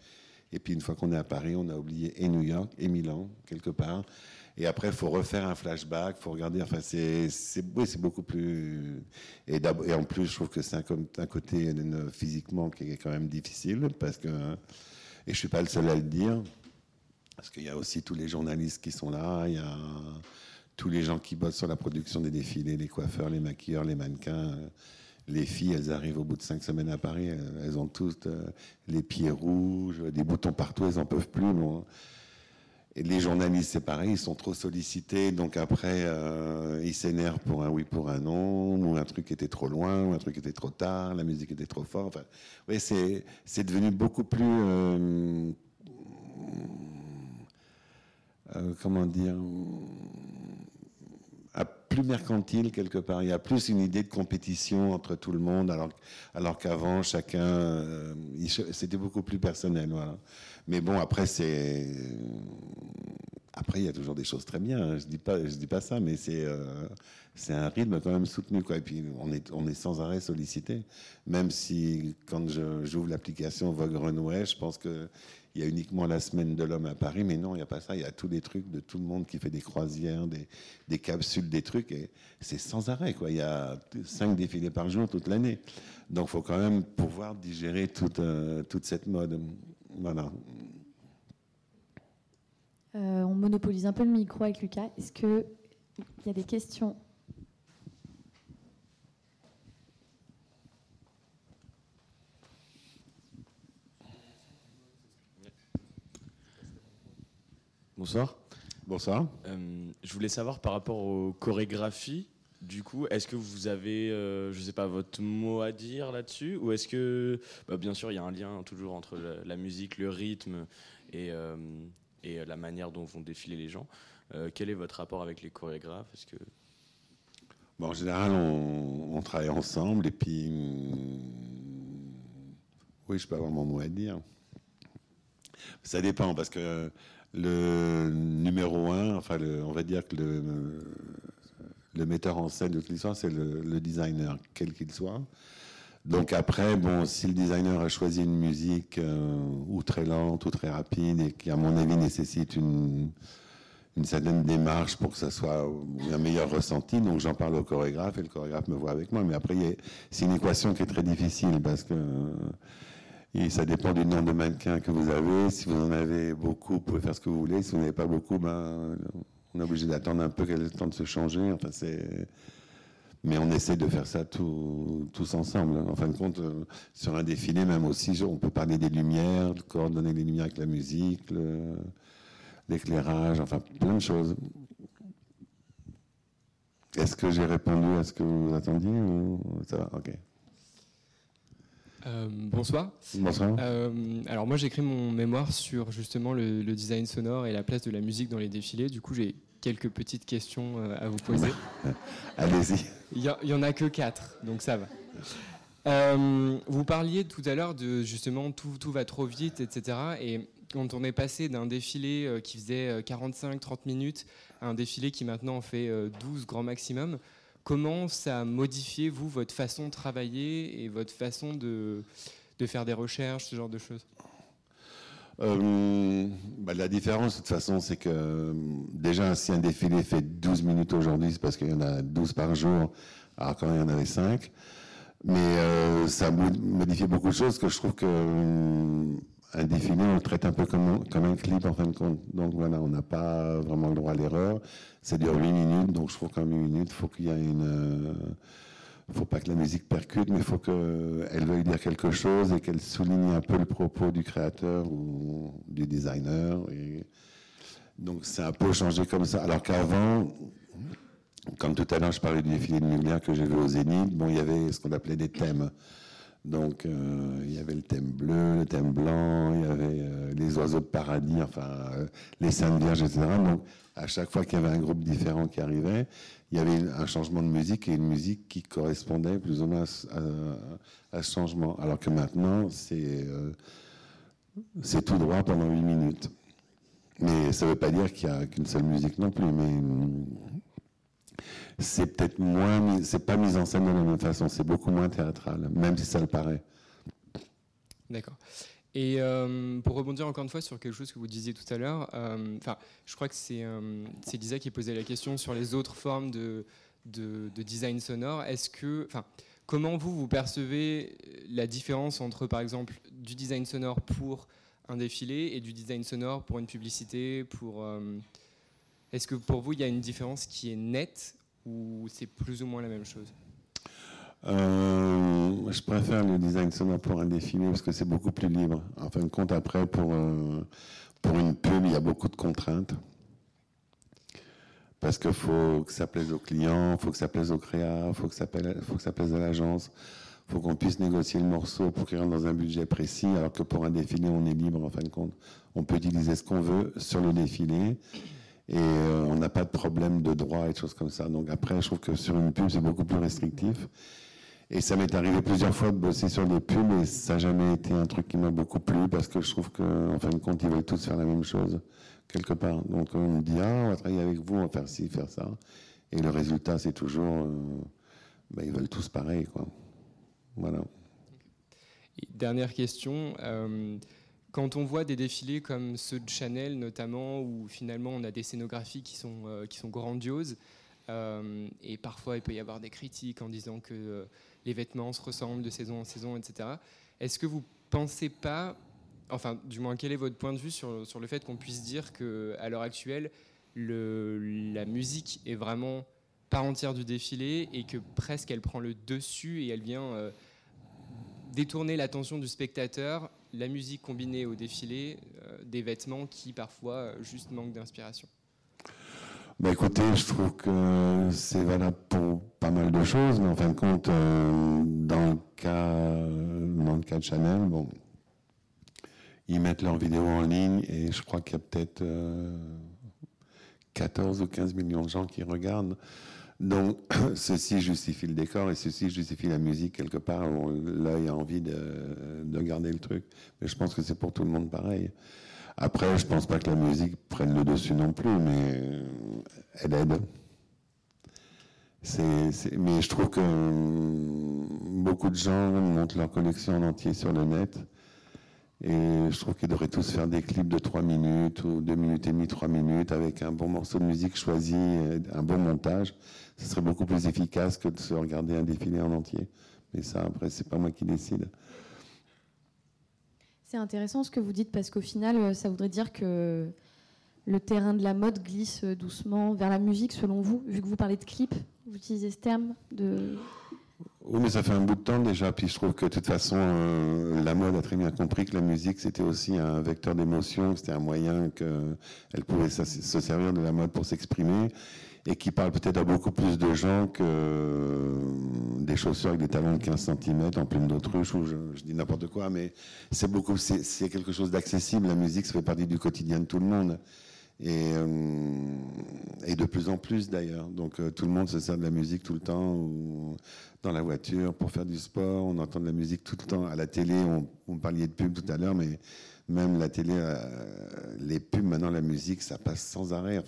Et puis une fois qu'on est à Paris, on a oublié et New York et Milan, quelque part. Et après, il faut refaire un flashback, il faut regarder. Enfin, c'est, oui, beaucoup plus. Et, et, en plus, je trouve que c'est un, un, côté physiquement qui est quand même difficile, parce que. Et je suis pas le seul à le dire, parce qu'il y a aussi tous les journalistes qui sont là, il y a tous les gens qui bossent sur la production des défilés, les coiffeurs, les maquilleurs, les mannequins. Les filles, elles arrivent au bout de cinq semaines à Paris, elles ont toutes euh, les pieds rouges, des boutons partout, elles n'en peuvent plus. Bon. Et les journalistes, c'est pareil, ils sont trop sollicités, donc après, euh, ils s'énervent pour un oui, pour un non, ou un truc était trop loin, ou un truc était trop tard, la musique était trop forte. Enfin, oui, c'est, c'est devenu beaucoup plus, euh, comment dire, plus mercantile quelque part. Il y a plus une idée de compétition entre tout le monde, alors, qu'avant, chacun, c'était beaucoup plus personnel. Mais bon, après. Après, il y a toujours des choses très bien. Hein. Je dis pas, je dis pas ça, mais c'est euh, c'est un rythme quand même soutenu. Et puis on est on est sans arrêt sollicité. Même si quand j'ouvre l'application Vogue Runway, je pense que il y a uniquement la semaine de l'homme à Paris, mais non, il n'y a pas ça. Il y a tous les trucs de tout le monde qui fait des croisières, des, capsules, des trucs, et c'est sans arrêt. Il y a cinq défilés par jour toute l'année. Donc, il faut quand même pouvoir digérer toute, euh, toute cette mode. Voilà. Euh, on monopolise un peu le micro avec Lucas. Est-ce qu'il y a des questions? Bonsoir. Bonsoir. Euh, je voulais savoir par rapport aux chorégraphies, du coup, est-ce que vous avez, euh, je ne sais pas, votre mot à dire là-dessus Ou est-ce que, bah, bien sûr, il y a un lien toujours entre la, musique, le rythme et, euh, et, la manière dont vont défiler les gens. Quel est votre rapport avec les chorégraphes? Est-ce que... bon, En général, on, on, travaille ensemble et puis. Hmm, oui, je peux avoir mon mot à dire. Ça dépend parce que le numéro un, enfin, on va dire que le le metteur en scène de toute l'histoire, c'est le, designer, quel qu'il soit. Donc après, bon, si le designer a choisi une musique euh, ou très lente ou très rapide et qui, à mon avis, nécessite une, une certaine démarche pour que ça soit un meilleur ressenti, donc j'en parle au chorégraphe et le chorégraphe me voit avec moi. Mais après, c'est une équation qui est très difficile parce que et ça dépend du nombre de mannequins que vous avez. Si vous en avez beaucoup, vous pouvez faire ce que vous voulez. Si vous n'avez pas beaucoup, ben, on est obligé d'attendre un peu qu'elle ait le temps de se changer. Enfin, c'est... Mais on essaie de faire ça tous ensemble. En fin de compte, euh, sur un défilé, même aussi, on peut parler des lumières, coordonner les lumières avec la musique, l'éclairage, enfin plein de choses. Est-ce que j'ai répondu à ce que vous attendiez Ça va, ok. Euh, bonsoir. Bonsoir. Euh, alors moi j'écris mon mémoire sur justement le, design sonore et la place de la musique dans les défilés. Du coup j'ai quelques petites questions euh, à vous poser. Allez-y. Il y, en a que quatre, donc ça va. vous parliez tout à l'heure de justement tout, tout, va trop vite, etc. Et quand on est passé d'un défilé qui faisait 45-30 minutes à un défilé qui maintenant en fait 12 grand maximum, Comment ça a modifié, vous, votre façon de travailler et votre façon de, de faire des recherches, ce genre de choses? Euh, bah, la différence, de toute façon, c'est que déjà, si un défilé fait 12 minutes aujourd'hui, c'est parce qu'il y en a 12 par jour, alors quand il y en avait 5. Mais euh, ça a modifié beaucoup de choses, que je trouve que un défilé, on le traite un peu comme, comme un clip en fin de compte. Donc voilà, on n'a pas vraiment le droit à l'erreur. Ça dure 8 minutes, donc je trouve qu'en 8 minutes, il faut qu'il y ait une. Euh, faut pas que la musique percute, mais il faut qu'elle veuille dire quelque chose et qu'elle souligne un peu le propos du créateur ou du designer. Donc c'est un peu changé comme ça. Alors qu'avant, comme tout à l'heure, je parlais du défilé de Mugler que j'ai vu au Zénith, bon, il y avait ce qu'on appelait des thèmes. Donc euh, il y avait le thème bleu, le thème blanc, il y avait euh, les oiseaux de paradis, enfin euh, les saintes vierges, etc. Donc à chaque fois qu'il y avait un groupe différent qui arrivait, il y avait un changement de musique et une musique qui correspondait plus ou moins à, ce changement. Alors que maintenant, c'est c'est tout droit pendant 8 minutes. Mais ça ne veut pas dire qu'il n'y a qu'une seule musique non plus. C'est peut-être moins, c'est pas mis en scène de la même façon, c'est beaucoup moins théâtral, même si ça le paraît. D'accord. Et euh, pour rebondir encore une fois sur quelque chose que vous disiez tout à l'heure, euh, enfin, je crois que c'est euh, Lisa qui posait la question sur les autres formes de, de, de design sonore. Est-ce que, enfin, comment vous vous percevez la différence entre, par exemple, du design sonore pour un défilé et du design sonore pour une publicité, pour est-ce que pour vous il y a une différence qui est nette ou c'est plus ou moins la même chose euh, je préfère le design sonore pour un défilé parce que c'est beaucoup plus libre. En fin de compte, après, pour, euh, pour une pub, il y a beaucoup de contraintes. Parce qu'il faut que ça plaise aux clients, il faut que ça plaise aux créas, il faut, faut que ça plaise à l'agence, il faut qu'on puisse négocier le morceau pour qu'il rentre dans un budget précis, alors que pour un défilé, on est libre en fin de compte. On peut utiliser ce qu'on veut sur le défilé et euh, on n'a pas de problème de droit et de choses comme ça. Donc après, je trouve que sur une pub, c'est beaucoup plus restrictif. Et ça m'est arrivé plusieurs fois de bosser sur des pubs et ça n'a jamais été un truc qui m'a beaucoup plu parce que je trouve qu'en fin de compte, ils veulent tous faire la même chose quelque part. Donc on me dit, ah, on va travailler avec vous, on va faire ci, faire ça. Et le résultat, c'est toujours, euh, ben, ils veulent tous pareil. Quoi. Voilà. dernière question. Euh, quand on voit des défilés comme ceux de Chanel notamment, où finalement on a des scénographies qui sont, euh, qui sont grandioses, et parfois il peut y avoir des critiques en disant que les vêtements se ressemblent de saison en saison, etc. Est-ce que vous pensez pas, enfin, du moins, quel est votre point de vue sur, sur le fait qu'on puisse dire qu'à l'heure actuelle, le, la musique est vraiment part entière du défilé et que presque elle prend le dessus et elle vient euh, détourner l'attention du spectateur, la musique combinée au défilé, euh, des vêtements qui parfois euh, juste manquent d'inspiration bah écoutez, je trouve que c'est valable pour pas mal de choses, mais en fin de compte, euh, dans le cas, dans le cas de Chanel, bon, ils mettent leurs vidéos en ligne et je crois qu'il y a peut-être 14 euh, ou 15 millions de gens qui regardent. Donc, ceci justifie le décor et ceci justifie la musique quelque part. L'œil a envie de, de garder le truc. Mais je pense que c'est pour tout le monde pareil. Après, je pense pas que la musique prenne le dessus non plus, mais elle aide. mais je trouve que beaucoup de gens montent leur collection en entier sur le net. Et je trouve qu'ils devraient tous faire des clips de 3 minutes ou 2 minutes et demie, 3 minutes avec un bon morceau de musique choisi, un bon montage. Ce serait beaucoup plus efficace que de se regarder un défilé en entier. Mais ça, après, c'est pas moi qui décide. C'est intéressant ce que vous dites parce qu'au final, euh, ça voudrait dire que le terrain de la mode glisse doucement vers la musique, selon vous, vu que vous parlez de clip, vous utilisez ce terme de... Oui, mais ça fait un bout de temps déjà. Puis je trouve que de toute façon, euh, la mode a très bien compris que la musique, c'était aussi un vecteur d'émotion, c'était un moyen qu'elle pouvait se servir de la mode pour s'exprimer et qui parle peut-être à beaucoup plus de gens que euh, des chaussures avec des talons de 15 cm en pleine d'autruche, ou je, dis n'importe quoi, mais c'est beaucoup, c'est quelque chose d'accessible. La musique, ça fait partie du quotidien de tout le monde. Et, euh, de plus en plus d'ailleurs. Donc tout le monde se sert de la musique tout le temps, dans la voiture, pour faire du sport, on entend de la musique tout le temps. À la télé, on, parlait de pub tout à l'heure, mais même la télé, les pubs, maintenant la musique, ça passe sans arrêt.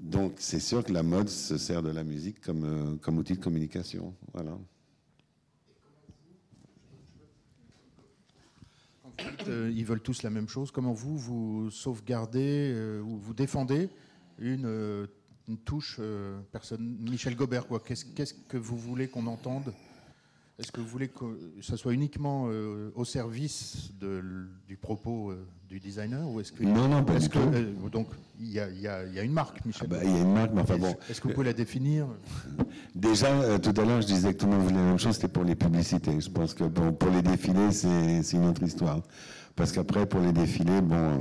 Donc c'est sûr que la mode se sert de la musique comme, euh, outil de communication. Voilà. Euh, ils veulent tous la même chose. Comment vous, vous sauvegardez euh, ou vous défendez une, une touche personne, Michel Gobert quoi Qu'est-ce que vous voulez qu'on entende? Est-ce que vous voulez que ça soit uniquement euh, au service de, du propos euh, du designer ou est-ce que non non pas du que, euh, donc il y, y, y a, une marque Michel. Ah bah, il y a une marque mais enfin bon. Est-ce que vous pouvez la définir? Déjà tout à l'heure je disais que tout le monde voulait la même chose c'était pour les publicités. Je pense que bon, pour les défilés c'est une autre histoire parce qu'après pour les défilés bon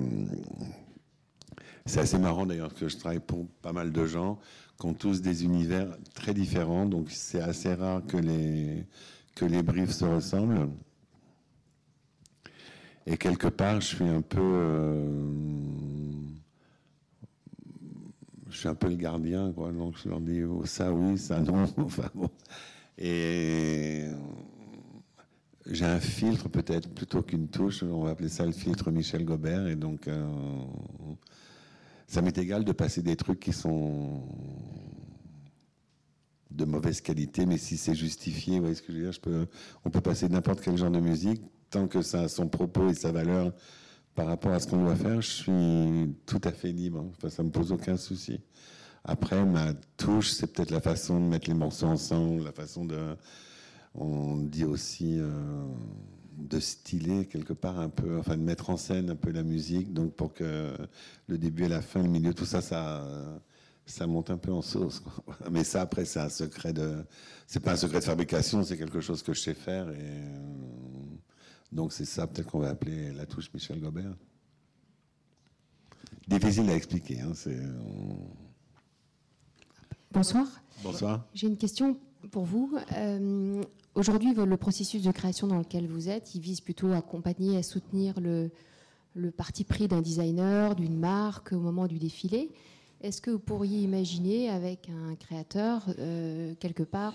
c'est assez marrant d'ailleurs que je travaille pour pas mal de gens qui ont tous des univers très différents donc c'est assez rare que les que les briefs se ressemblent. Et quelque part, je suis un peu, euh, je suis un peu le gardien, quoi. Donc je leur dis oh, ça oui, ça non. enfin bon. Et j'ai un filtre peut-être plutôt qu'une touche. On va appeler ça le filtre Michel Gobert. Et donc, euh, ça m'est égal de passer des trucs qui sont de mauvaise qualité, mais si c'est justifié, vous voyez ce que je veux dire, je peux, on peut passer n'importe quel genre de musique, tant que ça a son propos et sa valeur par rapport à ce qu'on doit faire, je suis tout à fait libre. Enfin, ça me pose aucun souci. Après, ma touche, c'est peut-être la façon de mettre les morceaux ensemble, la façon de. On dit aussi euh, de styler quelque part un peu, enfin de mettre en scène un peu la musique, donc pour que le début et la fin, le milieu, tout ça, ça, ça monte un peu en sauce. Mais ça, après, c'est un secret de. C'est pas un secret de fabrication, c'est quelque chose que je sais faire et. Euh, donc c'est ça peut-être qu'on va appeler la touche Michel Gobert. Difficile à expliquer. Hein, Bonsoir. Bonsoir. J'ai une question pour vous. Euh, aujourd'hui, le processus de création dans lequel vous êtes, il vise plutôt à accompagner, à soutenir le, parti pris d'un designer, d'une marque au moment du défilé. Est-ce que vous pourriez imaginer avec un créateur, euh, quelque part,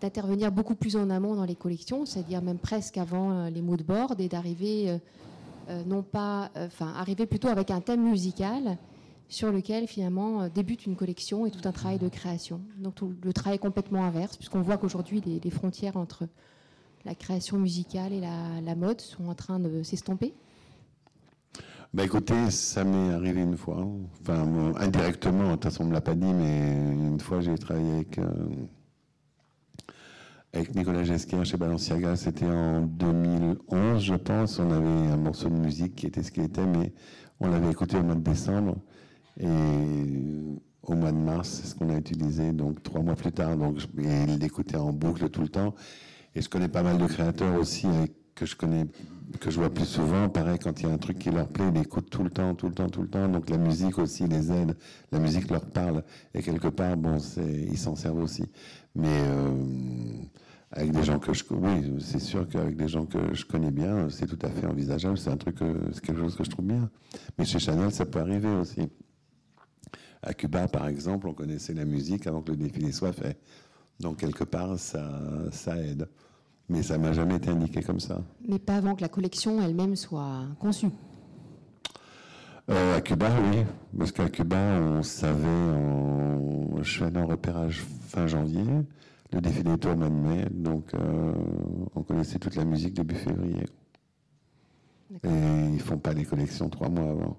d'intervenir beaucoup plus en amont dans les collections, c'est-à-dire même presque avant euh, les mots de board et d'arriver, non pas, enfin, arriver plutôt avec un thème musical sur lequel finalement débute une collection et tout un travail de création. Donc le travail complètement inverse, puisqu'on voit qu'aujourd'hui les, frontières entre la création musicale et la, mode sont en train de s'estomper. Bah écoutez, ça m'est arrivé une fois, enfin indirectement, de toute façon on ne me l'a pas dit, mais une fois j'ai travaillé avec avec Nicolas Gesquer chez Balenciaga. C'était en 2011, je pense. On avait un morceau de musique qui était ce qu'il était, mais on l'avait écouté au mois de décembre. Et au mois de mars, c'est ce qu'on a utilisé, donc trois mois plus tard. Donc, il l'écoutait en boucle tout le temps. Et je connais pas mal de créateurs aussi que je connais, que je vois plus souvent. Pareil, quand il y a un truc qui leur plaît, ils l'écoutent tout le temps, tout le temps, tout le temps. Donc la musique aussi les aide. La musique leur parle. Et quelque part, bon, ils s'en servent aussi. Mais euh, avec des gens que je oui, c'est sûr qu'avec des gens que je connais bien, c'est tout à fait envisageable. C'est un truc, c'est quelque chose que je trouve bien. Mais chez Chanel, ça peut arriver aussi. À Cuba, par exemple, on connaissait la musique avant que le défilé soit fait. Donc quelque part, ça, ça aide. Mais ça m'a jamais été indiqué comme ça. Mais pas avant que la collection elle-même soit conçue. Euh, à Cuba, oui, parce qu'à Cuba, on savait, je suis allé en repérage fin janvier, le défilé était au mois de mai, donc euh, on connaissait toute la musique début février. Et ils font pas les collections trois mois avant.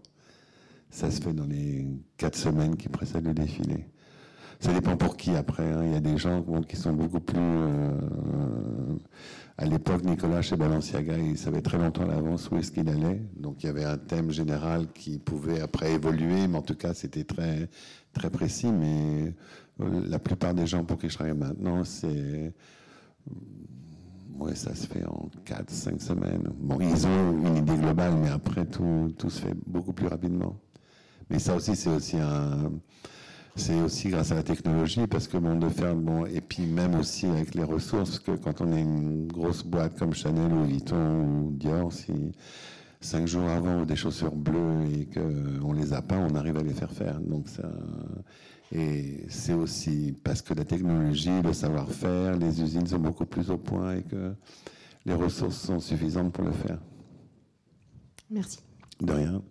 Ça se fait dans les quatre semaines qui précèdent le défilé. Ça dépend pour qui après. Hein. Il y a des gens qui sont beaucoup plus. Euh, à l'époque, Nicolas chez Balenciaga, il savait très longtemps à l'avance où est-ce qu'il allait. Donc il y avait un thème général qui pouvait après évoluer, mais en tout cas c'était très très précis. Mais euh, la plupart des gens pour qui je travaille maintenant, c'est. Ouais, ça se fait en 4-5 semaines. Bon, ils ont une idée globale, mais après, tout, tout se fait beaucoup plus rapidement. Mais ça aussi, c'est aussi un. C'est aussi grâce à la technologie, parce que bon, de faire bon, et puis même aussi avec les ressources, que quand on est une grosse boîte comme Chanel ou Vuitton ou Dior, si cinq jours avant des chaussures bleues et qu'on les a pas, on arrive à les faire faire. Donc ça, et c'est aussi parce que la technologie, le savoir-faire, les usines sont beaucoup plus au point et que les ressources sont suffisantes pour le faire. Merci. De rien.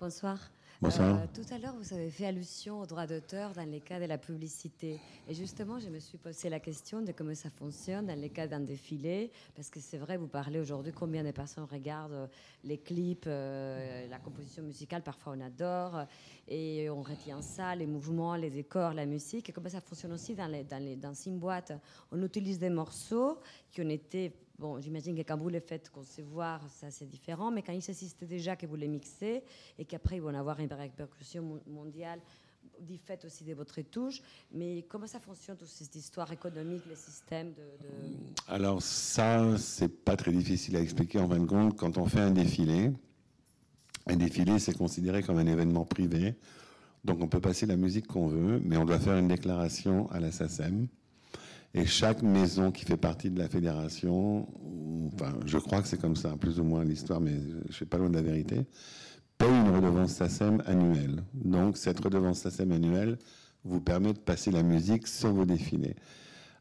Bonsoir. Euh, tout à l'heure, vous avez fait allusion aux droits d'auteur dans les cas de la publicité. Et justement, je me suis posé la question de comment ça fonctionne dans les cas d'un défilé. Parce que c'est vrai, vous parlez aujourd'hui combien de personnes regardent les clips, euh, la composition musicale. Parfois, on adore. Et on retient ça, les mouvements, les décors, la musique. Et comment ça fonctionne aussi dans, les, dans, les, dans une boîte. On utilise des morceaux qui ont été Bon, j'imagine que quand vous les faites concevoir, ça c'est différent, mais quand il s'assiste déjà que vous les mixez et qu'après ils vont avoir une répercussion mondiale, du fait aussi de votre touche. Mais comment ça fonctionne, toute cette histoire économique, les systèmes de, Alors ça, c'est pas très difficile à expliquer en fin de compte. Quand on fait un défilé, un défilé c'est considéré comme un événement privé. Donc on peut passer la musique qu'on veut, mais on doit faire une déclaration à la SACEM et chaque maison qui fait partie de la fédération, enfin, je crois que c'est comme ça, plus ou moins l'histoire, mais je ne suis pas loin de la vérité, paye une redevance SACEM annuelle. Donc, cette redevance SACEM annuelle vous permet de passer la musique sur vos défilés.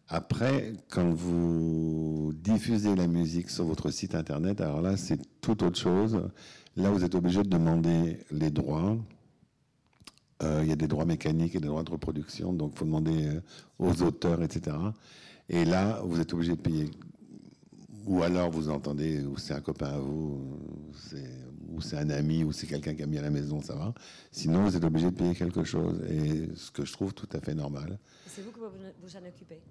Après, quand vous diffusez la musique sur votre site internet, alors là, c'est tout autre chose. Là, vous êtes obligé de demander les droits, il y a des droits mécaniques et des droits de reproduction, donc il faut demander euh, aux auteurs, etc. Et là, vous êtes obligé de payer. Ou alors vous entendez, ou c'est un copain à vous, ou c'est un ami, ou c'est quelqu'un qui a mis à la maison, ça va. Sinon, vous êtes obligé de payer quelque chose. Et ce que je trouve tout à fait normal. C'est vous qui vous vous en occupez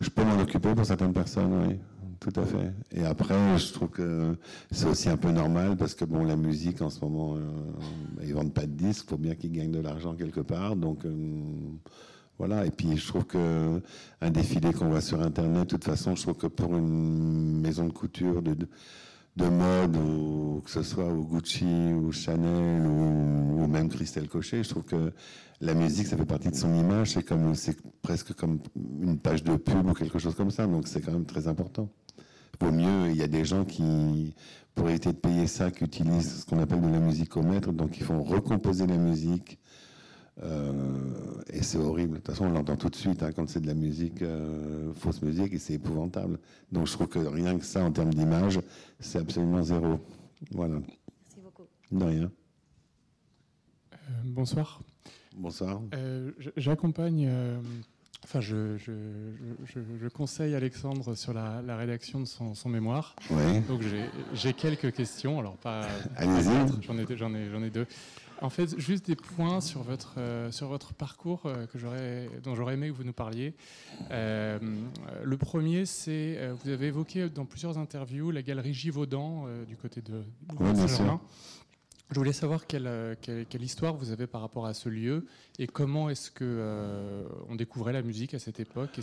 Je peux m'en occuper pour certaines personnes, oui, tout à fait. Et après, je trouve que c'est aussi un peu normal parce que bon, la musique en ce moment, euh, ils vendent pas de disques, faut bien qu'ils gagnent de l'argent quelque part, donc. euh, voilà, et puis je trouve que un défilé qu'on voit sur Internet, de toute façon, je trouve que pour une maison de couture de, de, de mode, que ce soit au Gucci ou Chanel ou, ou même Christelle Cochet, je trouve que la musique, ça fait partie de son image. C'est comme, c'est presque comme une page de pub ou quelque chose comme ça. Donc c'est quand même très important. Vaut mieux, il y a des gens qui, pour éviter de payer ça, qui utilisent ce qu'on appelle de la musique au mètre, donc ils font recomposer la musique. Euh, et c'est horrible. De toute façon, on l'entend tout de suite hein, quand c'est de la musique, euh, fausse musique, et c'est épouvantable. Donc je trouve que rien que ça, en termes d'image, c'est absolument zéro. Voilà. Merci beaucoup. De rien. Euh, bonsoir. Bonsoir. Euh, J'accompagne, euh, enfin, je, je, je, je conseille Alexandre sur la, la rédaction de son, son mémoire. Oui. Donc j'ai- quelques questions, alors pas. Allez-y. J'en ai, j'en ai, j'en ai deux. En fait, juste des points sur votre, euh, sur votre parcours euh, que j'aurais, dont j'aurais aimé que vous nous parliez. Euh, le premier, c'est, vous avez évoqué dans plusieurs interviews la galerie Givaudan du côté de Oui, bien Saint-Germain. Je voulais savoir quelle, euh, quelle, histoire vous avez par rapport à ce lieu et comment est-ce que euh, on découvrait la musique à cette époque.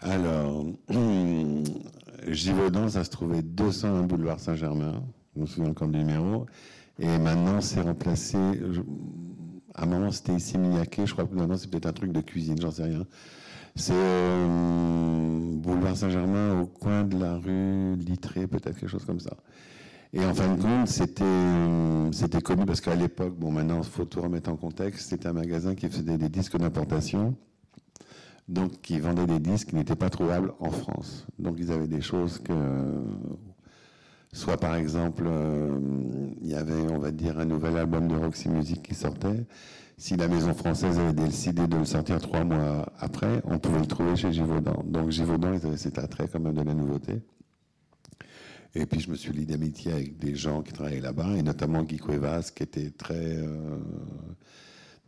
Alors, Givaudan, ça se trouvait 201 boulevard Saint-Germain. Je me souviens encore du numéro. Et maintenant, c'est remplacé. à un moment, c'était ici Miyake. Je crois que maintenant, c'est peut-être un truc de cuisine, j'en sais rien. C'est euh, boulevard Saint-Germain au coin de la rue Littré, peut-être quelque chose comme ça. Et en fin de compte, c'était euh, c'était connu parce qu'à l'époque, bon, maintenant, faut tout remettre en contexte. C'était un magasin qui faisait des disques d'importation donc qui vendaient des disques qui n'étaient pas trouvables en France. Donc ils avaient des choses que, soit par exemple, euh, il y avait, on va dire, un nouvel album de Roxy Music qui sortait. Si la maison française avait décidé de le sortir trois mois après, on pouvait le trouver chez Givaudan. Donc Givaudan, ils avaient cet attrait quand même de la nouveauté. Et puis je me suis lié d'amitié avec des gens qui travaillaient là-bas, et notamment Guy Cuevas, qui était très, euh,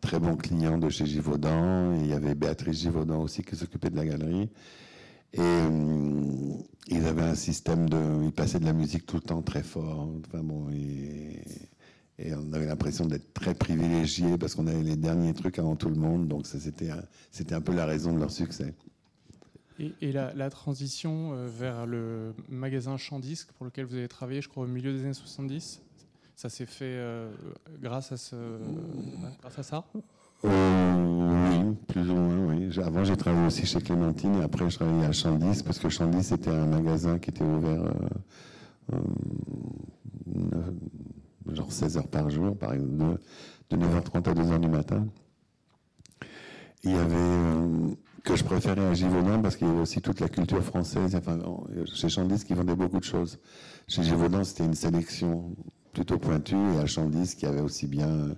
très bon client de chez Givaudan. Il y avait Béatrice Givaudan aussi qui s'occupait de la galerie. Et euh, ils avaient un système de. Ils passaient de la musique tout le temps très fort. Enfin bon, et, on avait l'impression d'être très privilégiés parce qu'on avait les derniers trucs avant tout le monde. Donc c'était un, un peu la raison de leur succès. Et, la, transition euh, vers le magasin Champ-Disque pour lequel vous avez travaillé, je crois, au milieu des années 70, ça s'est fait euh, grâce, à ça? Euh, oui, plus ou moins, oui. Avant, j'ai travaillé aussi chez Clémentine et après, je travaillais à Chandis parce que Chandis, c'était un magasin qui était ouvert genre 16 heures par jour, par exemple, de, de 9h30 à 2h du matin. Il y avait, que je préférais à Givaudan parce qu'il y avait aussi toute la culture française. Enfin, en- chez Chandis, qui vendait beaucoup de choses. Chez Givaudan, c'était une sélection plutôt pointue et à Chandis, qui avait aussi bien euh,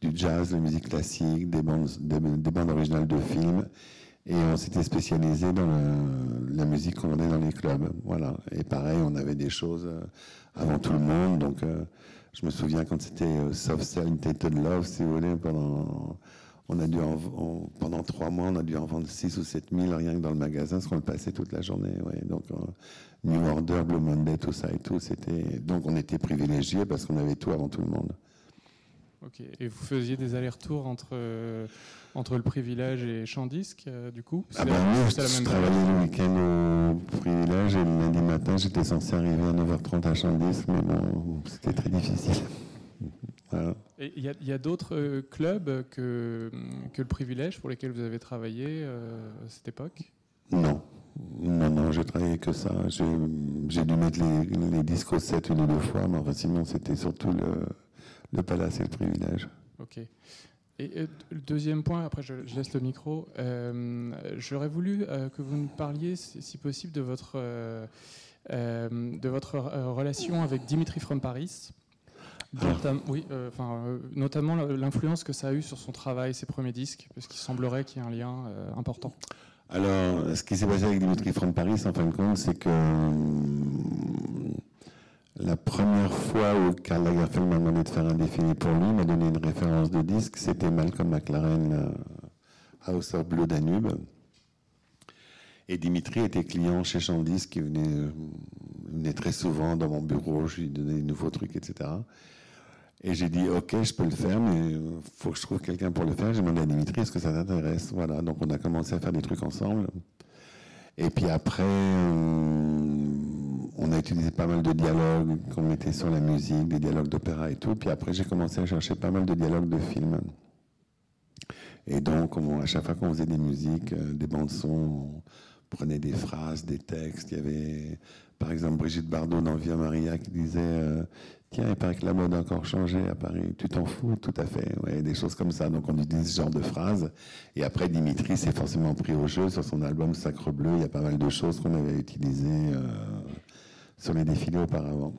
du jazz, de la musique classique, des bandes, des, des bandes originales de films. Et on s'était spécialisé dans la musique qu'on vendait dans les clubs. Voilà. Et pareil, on avait des choses euh, avant tout le monde. Donc, euh, je me souviens quand c'était Soft Cell, Tainted Love, si vous voulez, pendant, on a dû en- on- pendant trois mois, on a dû en vendre 6 ou 7 000 rien que dans le magasin, parce qu'on le passait toute la journée. Ouais. Donc, euh, New Order, Blue Monday, tout ça et tout. C'était, donc, on était privilégiés parce qu'on avait tout avant tout le monde. Ok. Et vous faisiez des allers-retours entre, euh, entre le privilège et Champ-Disque, euh, du coup? Ah la- moi, je même travaillais le week-end au privilège et le lundi matin, j'étais censé arriver à 9h30 à Chandis, mais bon, c'était très difficile. Voilà. Et il y a, d'autres euh, clubs que, que le privilège pour lesquels vous avez travaillé euh, à cette époque? Non, non, non, j'ai travaillé que ça. J'ai dû mettre les, les disques au 7 une ou deux fois, mais enfin, sinon, c'était surtout le, le palace et le privilège. Ok. Et le deuxième point, après je, je laisse le micro, euh, j'aurais voulu euh, que vous nous parliez, si si possible, de votre, euh, de votre relation avec Dimitri From Paris. Notam- oui, euh, euh, notamment l'influence que ça a eu sur son travail, ses premiers disques, parce qu'il semblerait qu'il y ait un lien euh, important. Alors, ce qui s'est passé avec Dimitri from Paris, en fin de compte, c'est que hum, la première fois où Karl Lagerfeld m'a demandé de faire un défilé pour lui, m'a donné une référence de disque, c'était Malcolm McLaren, euh, House of Blue Danube. Et Dimitri était client chez Chandisque, qui venait, euh, venait très souvent dans mon bureau, je lui donnais des nouveaux trucs, etc. Et j'ai dit, ok, je peux le faire, mais il faut que je trouve quelqu'un pour le faire. J'ai demandé à Dimitri, est-ce que ça t'intéresse? Voilà, donc on a commencé à faire des trucs ensemble. Et puis après, euh, on a utilisé pas mal de dialogues qu'on mettait sur la musique, des dialogues d'opéra et tout. Puis après, j'ai commencé à chercher pas mal de dialogues de films. Et donc, on- à chaque fois qu'on faisait des musiques, euh, des bandes son, on prenait des phrases, des textes. Il y avait, par exemple, Brigitte Bardot dans Via Maria qui disait euh, Tiens, il paraît que la mode a encore changé à Paris. Tu t'en fous Tout à fait. Ouais, des choses comme ça. Donc, on utilise ce genre de phrases. Et après, Dimitri s'est forcément pris au jeu sur son album Sacre Bleu. Il y a pas mal de choses qu'on avait utilisées euh, sur les défilés auparavant.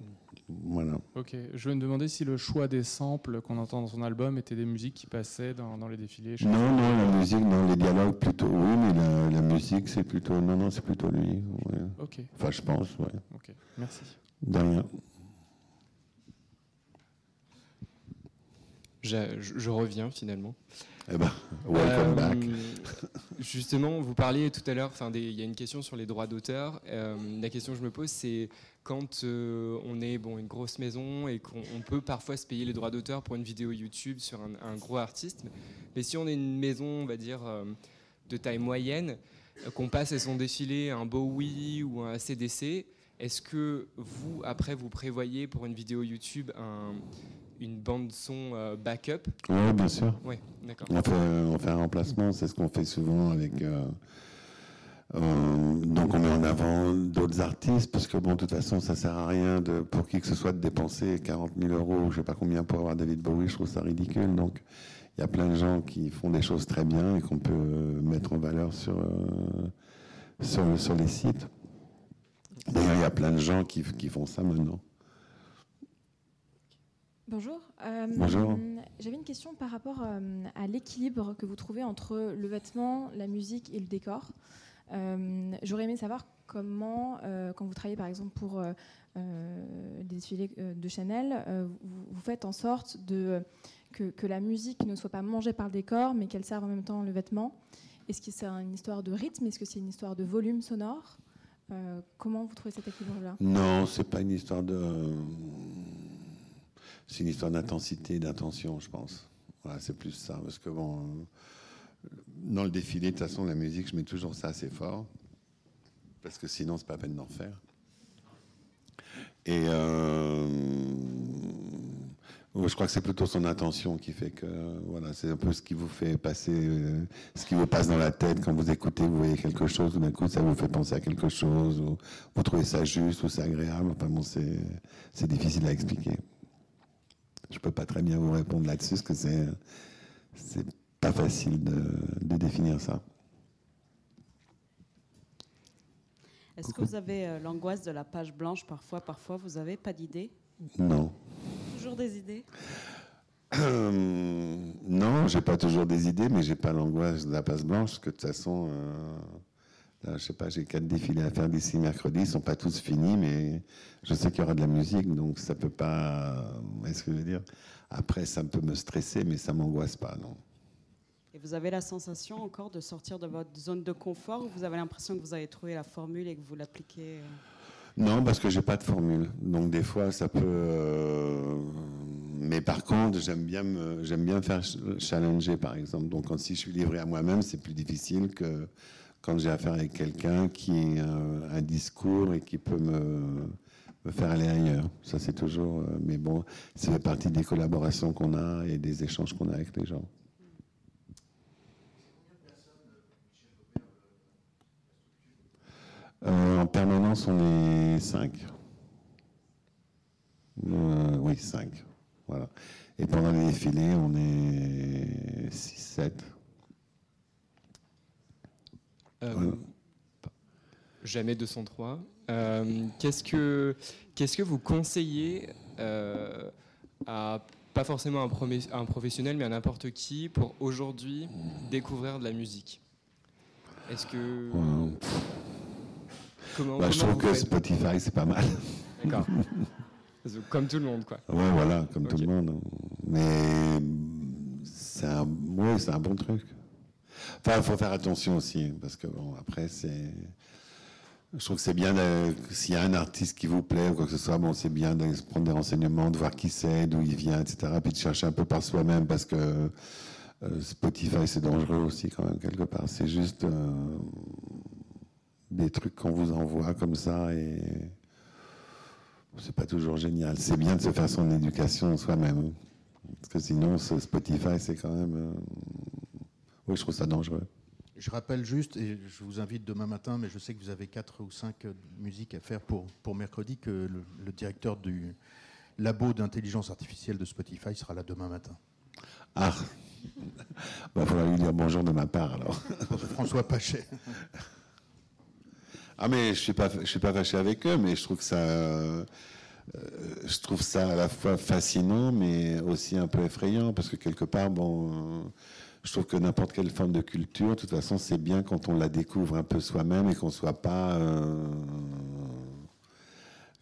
Voilà. Ok, je vais me demander si le choix des samples qu'on entend dans son album étaient des musiques qui passaient dans, dans les défilés. Non, non, la musique, non, les dialogues plutôt, oui, mais la, la musique, c'est plutôt, non, non, c'est plutôt lui. ouais. Ok, Enfin, je pense, ouais. ok, merci. De rien. Je, reviens finalement. Eh ben, welcome Euh, back. Justement, vous parliez tout à l'heure, il y a une question sur les droits d'auteur. Euh, la question que je me pose, c'est quand euh, on est bon, une grosse maison et qu'on on peut parfois se payer les droits d'auteur pour une vidéo YouTube sur un, un gros artiste, mais si on est une maison, on va dire, euh, de taille moyenne, euh, qu'on passe à son défilé un Bowie ou un CDC, est-ce que vous, après, vous prévoyez pour une vidéo YouTube un- une bande son euh, backup Oui, bien sûr. On fait, on fait un remplacement, c'est ce qu'on fait souvent avec. euh, euh, donc on met en avant d'autres artistes, parce que bon, de toute façon, ça sert à rien de, pour qui que ce soit de dépenser 40 000 euros, je sais pas combien pour avoir David Bowie, je trouve ça ridicule. Donc il y a plein de gens qui font des choses très bien et qu'on peut mettre en valeur sur, sur, le- sur les sites. D'ailleurs, il y a plein de gens qui, qui font ça maintenant. Bonjour. Euh, Bonjour. J'avais une question par rapport euh, à l'équilibre que vous trouvez entre le vêtement, la musique et le décor. Euh, J'aurais aimé savoir comment, euh, quand vous travaillez par exemple pour des défilés de Chanel, vous, vous faites en sorte de, que, que la musique ne soit pas mangée par le décor, mais qu'elle serve en même temps le vêtement. Est-ce que c'est une histoire de rythme? Est-ce que c'est une histoire de volume sonore? Comment vous trouvez cet équilibre-là? Non, c'est pas une histoire de. C'est une histoire d'intensité, d'intention, je pense. Voilà, c'est plus ça. Parce que bon, euh, dans le défilé, de toute façon, la musique, je mets toujours ça assez fort. Parce que sinon, c'est pas peine d'en faire. Et euh, je crois que c'est plutôt son intention qui fait que voilà, c'est un peu ce qui vous fait passer, euh, ce qui vous passe dans la tête quand vous écoutez, vous voyez quelque chose, tout d'un coup, ça vous fait penser à quelque chose, ou vous trouvez ça juste ou c'est agréable. Enfin bon, c'est difficile à expliquer. Je peux pas très bien vous répondre là-dessus, parce que c'est c'est pas facile de, de définir ça. Est-ce que vous avez euh, l'angoisse de la page blanche parfois Parfois, vous n'avez pas d'idées? Non. Toujours des idées? Euh, non, j'ai pas toujours des idées, mais j'ai pas l'angoisse de la passe blanche, parce que de toute façon, euh, là, je sais pas, j'ai quatre défilés à faire d'ici mercredi, ils sont pas tous finis, mais je sais qu'il y aura de la musique, donc ça peut pas. Est-ce que je veux dire? Après, ça peut me stresser, mais ça m'angoisse pas, non. Et vous avez la sensation encore de sortir de votre zone de confort ou vous avez l'impression que vous avez trouvé la formule et que vous l'appliquez euh, Non, parce que j'ai pas de formule. Donc des fois, ça peut. euh, Mais par contre, j'aime bien me, j'aime bien faire ch- challenger, par exemple. Donc quand si je suis livré à moi-même, c'est plus difficile que quand j'ai affaire avec quelqu'un qui a un, discours et qui peut me faire aller ailleurs. Ça, c'est toujours. euh, Mais bon, ça fait partie des collaborations qu'on a et des échanges qu'on a avec les gens. Euh, en permanence, on est 5. oui, 5. Voilà. Et pendant les défilés, on est 6-7. Euh, Jamais 203. Euh, qu'est-ce que qu'est-ce que vous conseillez euh, à pas forcément un, un professionnel, mais à n'importe qui pour aujourd'hui découvrir de la musique? Est-ce que. Comment, bah, je trouve que Spotify, c'est pas mal. D'accord. Comme tout le monde, quoi. Ouais, voilà, comme tout le monde. Mais c'est un, ouais, c'est un bon truc. Enfin, il faut faire attention aussi, parce que bon, après, c'est. Je trouve que c'est bien, s'il y a un artiste qui vous plaît ou quoi que ce soit, bon, c'est bien de prendre des renseignements, de voir qui c'est, d'où il vient, etc. Puis de chercher un peu par soi-même, parce que euh, Spotify, c'est dangereux aussi, quand même, quelque part. C'est juste euh, des trucs qu'on vous envoie comme ça et c'est pas toujours génial. C'est bien de se faire son éducation soi-même. hein. Parce que sinon, Spotify, c'est quand même. euh, Je trouve ça dangereux. Je rappelle juste, et je vous invite demain matin, mais je sais que vous avez quatre ou cinq euh, musiques à faire pour, pour mercredi, que le, le directeur du labo d'intelligence artificielle de Spotify sera là demain matin. Ah Il faudra lui dire bonjour de ma part alors. François Pachet. Ah mais je suis pas je suis pas fâché avec eux, mais je trouve que ça euh, je trouve ça à la fois fascinant, mais aussi un peu effrayant parce que quelque part bon, je trouve que n'importe quelle forme de culture, de toute façon, c'est bien quand on la découvre un peu soi-même et qu'on soit pas euh,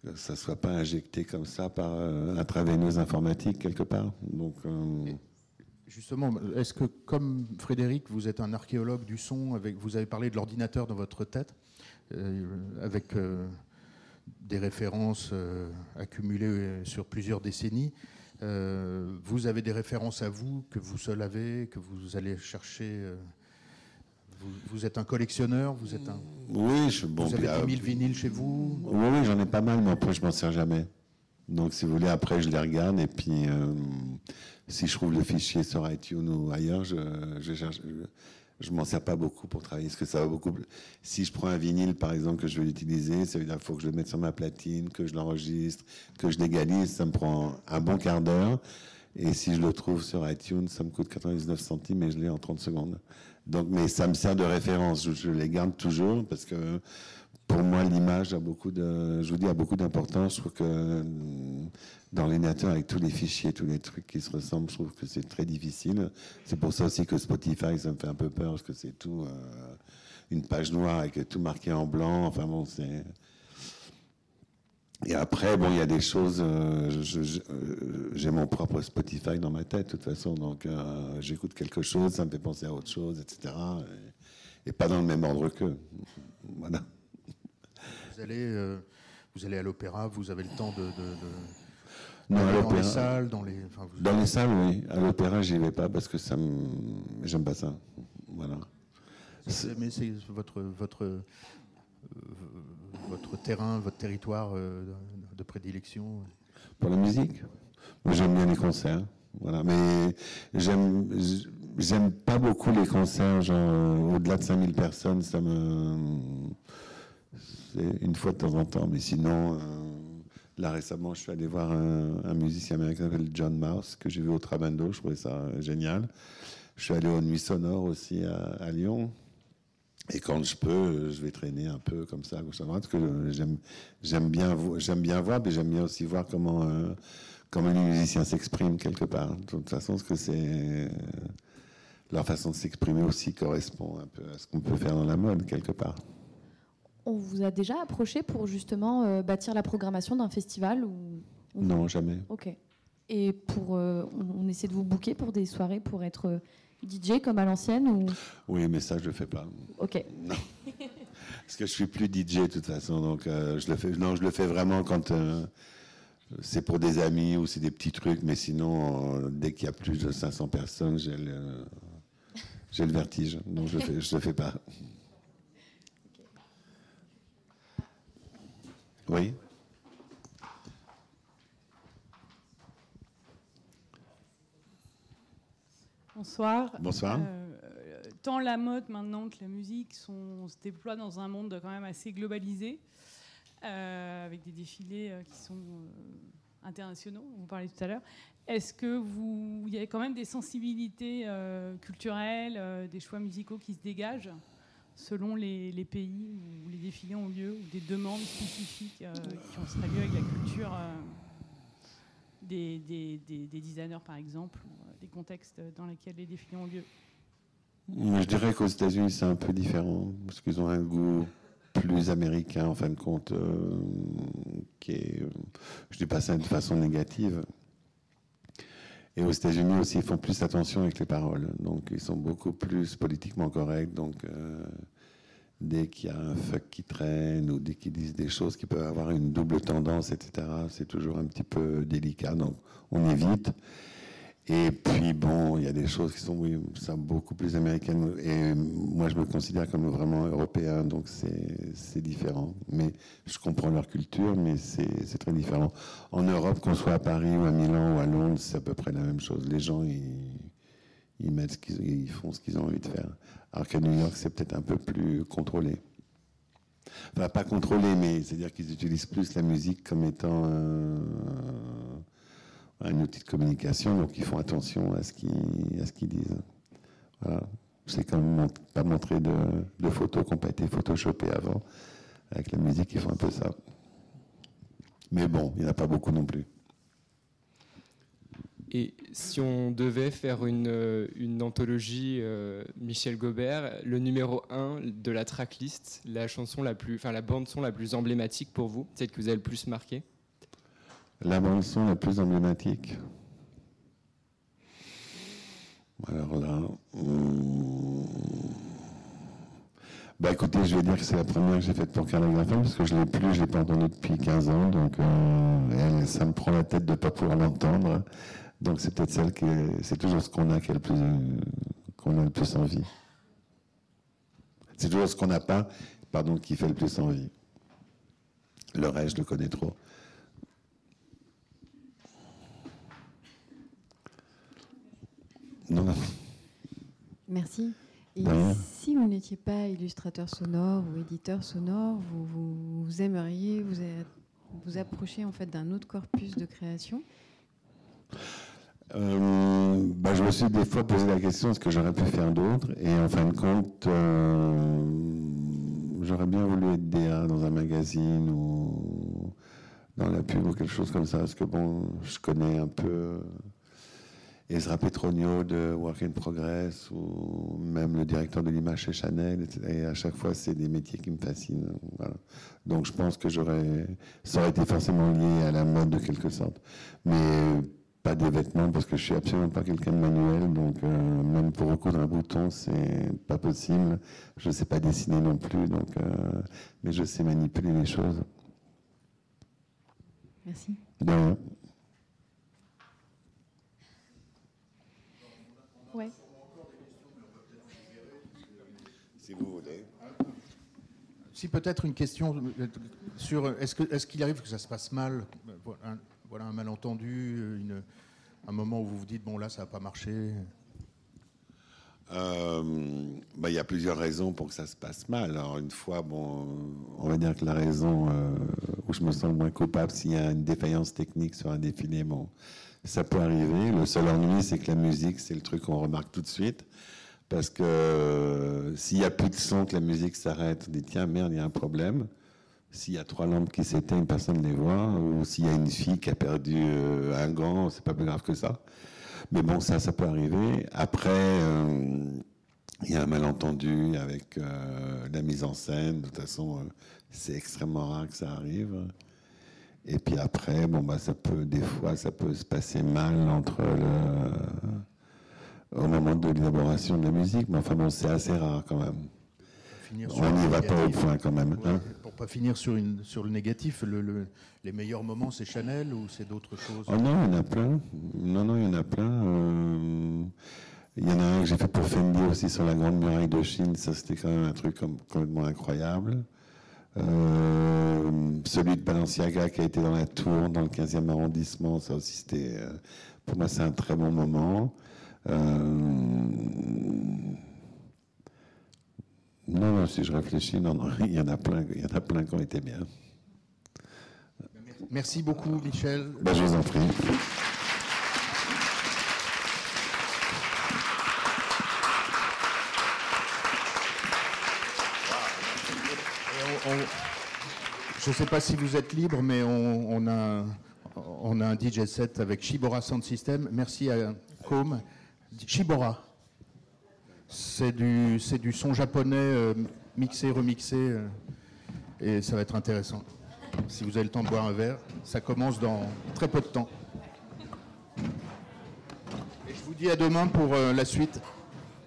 que ça soit pas injecté comme ça par euh, intraveineuse informatique quelque part. Donc euh, Justement, est-ce que comme Frédéric, vous êtes un archéologue du son, avec, vous avez parlé de l'ordinateur dans votre tête, euh, avec euh, des références euh, accumulées euh, sur plusieurs décennies. Euh, vous avez des références à vous que vous seul avez, que vous allez chercher. euh, vous, vous êtes un collectionneur, vous êtes un. oui, je, bon, vous avez puis, euh, 10 000 vinyles chez vous. Oui, oui, j'en ai pas mal, mais après, je m'en sers jamais. Donc, si vous voulez, après, je les regarde et puis, euh, si je trouve le fichier sur iTunes ou ailleurs, je, je cherche. Je, je m'en sers pas beaucoup pour travailler, parce que ça va beaucoup. Si je prends un vinyle, par exemple, que je veux l'utiliser, ça veut dire faut que je le mette sur ma platine, que je l'enregistre, que je l'égalise, ça me prend un bon quart d'heure. Et si je le trouve sur iTunes, ça me coûte 99 centimes et je l'ai en 30 secondes. Donc, mais ça me sert de référence. Je les garde toujours parce que pour moi, l'image a beaucoup de, je vous dis, a beaucoup d'importance. Je trouve que euh, dans l'ordinateur, avec tous les fichiers, tous les trucs qui se ressemblent, je trouve que c'est très difficile. C'est pour ça aussi que Spotify, ça me fait un peu peur parce que c'est tout euh, une page noire avec tout marqué en blanc. Enfin bon, c'est. Et après, bon, il y a des choses. euh, J'ai mon propre Spotify dans ma tête, de toute façon. Donc, j'écoute quelque chose, ça me fait penser à autre chose, etc. Et, et pas dans le même ordre qu'eux. Voilà. Vous allez, euh, vous allez à l'opéra, vous avez le temps de. de- de- Non, à d'aller dans les salles, dans les. enfin, vous- Dans les salles, oui. À l'opéra, j'y vais pas parce que ça me. J'aime pas ça. Voilà. C'est- Mais c'est votre, votre, euh, votre terrain, votre territoire euh, de, prédilection. Pour la musique Moi, J'aime bien les concerts. Voilà. Mais j'aime j'aime pas beaucoup les concerts, genre au-delà de 5000 personnes, ça me. C'est une fois de temps en temps, mais sinon. euh, Là récemment, je suis allé voir un, musicien américain qui s'appelle John Mouse, que j'ai vu au Trabando, je trouvais ça euh, génial. Je suis allé aux Nuits Sonores aussi à, Lyon. Et quand je peux, euh, je vais traîner un peu comme ça, gauche à droite, parce que j'aime, bien, j'aime bien voir, mais j'aime bien aussi voir comment, euh, comment les musiciens s'expriment quelque part. De toute façon, parce que c'est leur façon de s'exprimer aussi correspond un peu à ce qu'on peut faire dans la mode quelque part. On vous a déjà approché pour justement euh, bâtir la programmation d'un festival ou... ou- Non, jamais. Ok. Et pour, euh, on, on essaie de vous booker pour des soirées pour être euh, DJ comme à l'ancienne ou? Oui, mais ça, je le fais pas. Ok. Non. Parce que je suis plus DJ de toute façon, donc euh, je le fais. Non, je le fais vraiment quand c'est pour des amis ou c'est des petits trucs, mais sinon, dès qu'il y a plus de 500 personnes, j'ai le, j'ai le vertige, donc je le fais, je le fais pas. Oui. Bonsoir. Bonsoir. Euh, tant la mode maintenant que la musique sont, se déploient dans un monde quand même assez globalisé, euh, avec des défilés euh, qui sont euh, internationaux, vous parlez tout à l'heure. Est-ce que vous, il y a quand même des sensibilités euh, culturelles, euh, des choix musicaux qui se dégagent? Selon les, pays où les défilés ont lieu, ou des demandes spécifiques euh, qui ont lieu avec la culture euh, des, des- des- des designers, par exemple, ou euh, des contextes dans lesquels les défilés ont lieu. Je dirais qu'aux États-Unis, c'est un peu différent, parce qu'ils ont un goût plus américain, en fin de compte, euh, qui est, euh, je dis pas ça de façon négative. Et aux États-Unis aussi, ils font plus attention avec les paroles. Donc, ils sont beaucoup plus politiquement corrects. Donc, euh, dès qu'il y a un fuck qui traîne ou dès qu'ils disent des choses qui peuvent avoir une double tendance, etc., c'est toujours un petit peu délicat. Donc, on évite. Et puis, bon, il y a des choses qui sont, beaucoup plus américaines. Et moi, je me considère comme vraiment européen, donc c'est différent. Mais je comprends leur culture, mais c'est très différent. En Europe, qu'on soit à Paris ou à Milan ou à Londres, c'est à peu près la même chose. Les gens, ils, mettent ce qu'ils- ils font ce qu'ils ont envie de faire. Alors qu'à New York, c'est peut-être un peu plus contrôlé. Enfin, pas contrôlé, mais c'est-à-dire qu'ils utilisent plus la musique comme étant un outil de communication, donc ils font attention à ce qu'ils à ce qu'ils disent. Voilà. C'est quand même pas montrer de, photos qui n'ont pas été photoshopées avant. Avec la musique, ils font un peu ça. Mais bon, il n'y en a pas beaucoup non plus. Et si on devait faire une, euh, une anthologie euh, Michel Gobert, le numéro 1 de la tracklist, la chanson la plus, enfin la bande son la plus emblématique pour vous, celle que vous avez le plus marqué? La bande son la plus emblématique. Alors là, hum, bah écoutez, je vais dire que c'est la première que j'ai faite pour Carla Graffin parce que je l'ai plus, je l'ai pas entendue depuis 15 ans, donc euh, ça me prend la tête de pas pouvoir l'entendre. Donc c'est peut-être celle qui, est- c'est toujours ce qu'on a qui est le plus, qu'on a le plus envie. C'est toujours ce qu'on n'a pas, pardon, qui fait le plus envie. Le reste, je le connais trop. Non, non. Merci. Et si vous n'étiez pas illustrateur sonore ou éditeur sonore, vous, vous- vous aimeriez vous approcher en fait d'un autre corpus de création? Euh, bah, je me suis des fois posé la question est-ce que j'aurais pu faire d'autres? Et en fin de compte, euh, j'aurais bien voulu être DA dans un magazine ou dans la pub ou quelque chose comme ça, parce que bon, je connais un peu euh, Ezra Petronio de Work in Progress ou même le directeur de l'image chez Chanel. Et à chaque fois, c'est des métiers qui me fascinent. Voilà. Donc je pense que j'aurais, ça aurait été forcément lié à la mode de quelque sorte. Mais pas des vêtements parce que je suis absolument pas quelqu'un de manuel. Donc euh, même pour recoudre un bouton, c'est pas possible. Je sais pas dessiner non plus. Donc, euh, mais je sais manipuler les choses. Merci. De rien. Ouais. Si vous voulez. Si peut-être une question euh, sur est-ce que est-ce qu'il arrive que ça se passe mal, voilà un, malentendu, euh, un moment où vous vous dites bon là ça n'a pas marché? Euh, bah, Il y a plusieurs raisons pour que ça se passe mal. Alors, une fois, bon, on va dire que la raison où je me sens moins coupable, s'il y a une défaillance technique sur un défilé, bon, ça peut arriver. Le seul ennui, c'est que la musique, c'est le truc qu'on remarque tout de suite. Parce que euh, s'il n'y a plus de son, que la musique s'arrête, on dit tiens, merde, il y a un problème. S'il y a trois lampes qui s'éteignent, personne ne les voit. Ou s'il y a une fille qui a perdu euh, un gant, c'est pas plus grave que ça. Mais bon, ça, ça peut arriver. Après, euh, il y a un malentendu avec la mise en scène. De toute façon, c'est extrêmement rare que ça arrive. Et puis après, bon, bah, ça peut, des fois, ça peut se passer mal entre le, au moment de l'élaboration de la musique. Mais enfin, bon, c'est assez rare quand même. On n'y va pas au point quand même. Ouais, hein. pour pas finir sur une sur le négatif, le- le- les meilleurs moments c'est Chanel ou c'est d'autres choses? Oh non, il y en a plein. Non, non, il y en a plein. Euh, Il y en a un que j'ai fait pour Fendi aussi sur la Grande Muraille de Chine. Ça, c'était quand même un truc comme- complètement incroyable. Euh, celui de Balenciaga qui a été dans la tour, dans le 15e arrondissement, ça aussi, c'était. euh, pour moi, c'est un très bon moment. Euh, non, non, si je réfléchis, non, non, il y en a plein, il y en a plein qui ont été bien. Merci beaucoup Michel. Ben, je vous en prie. On- je ne sais pas si vous êtes libre, mais on, on a on a un DJ set avec Shibora Sound System. Merci à Com. Shibora. C'est du, son japonais euh, mixé, remixé. euh, et ça va être intéressant. Si vous avez le temps de boire un verre, ça commence dans très peu de temps. Et je vous dis à demain pour euh, la suite.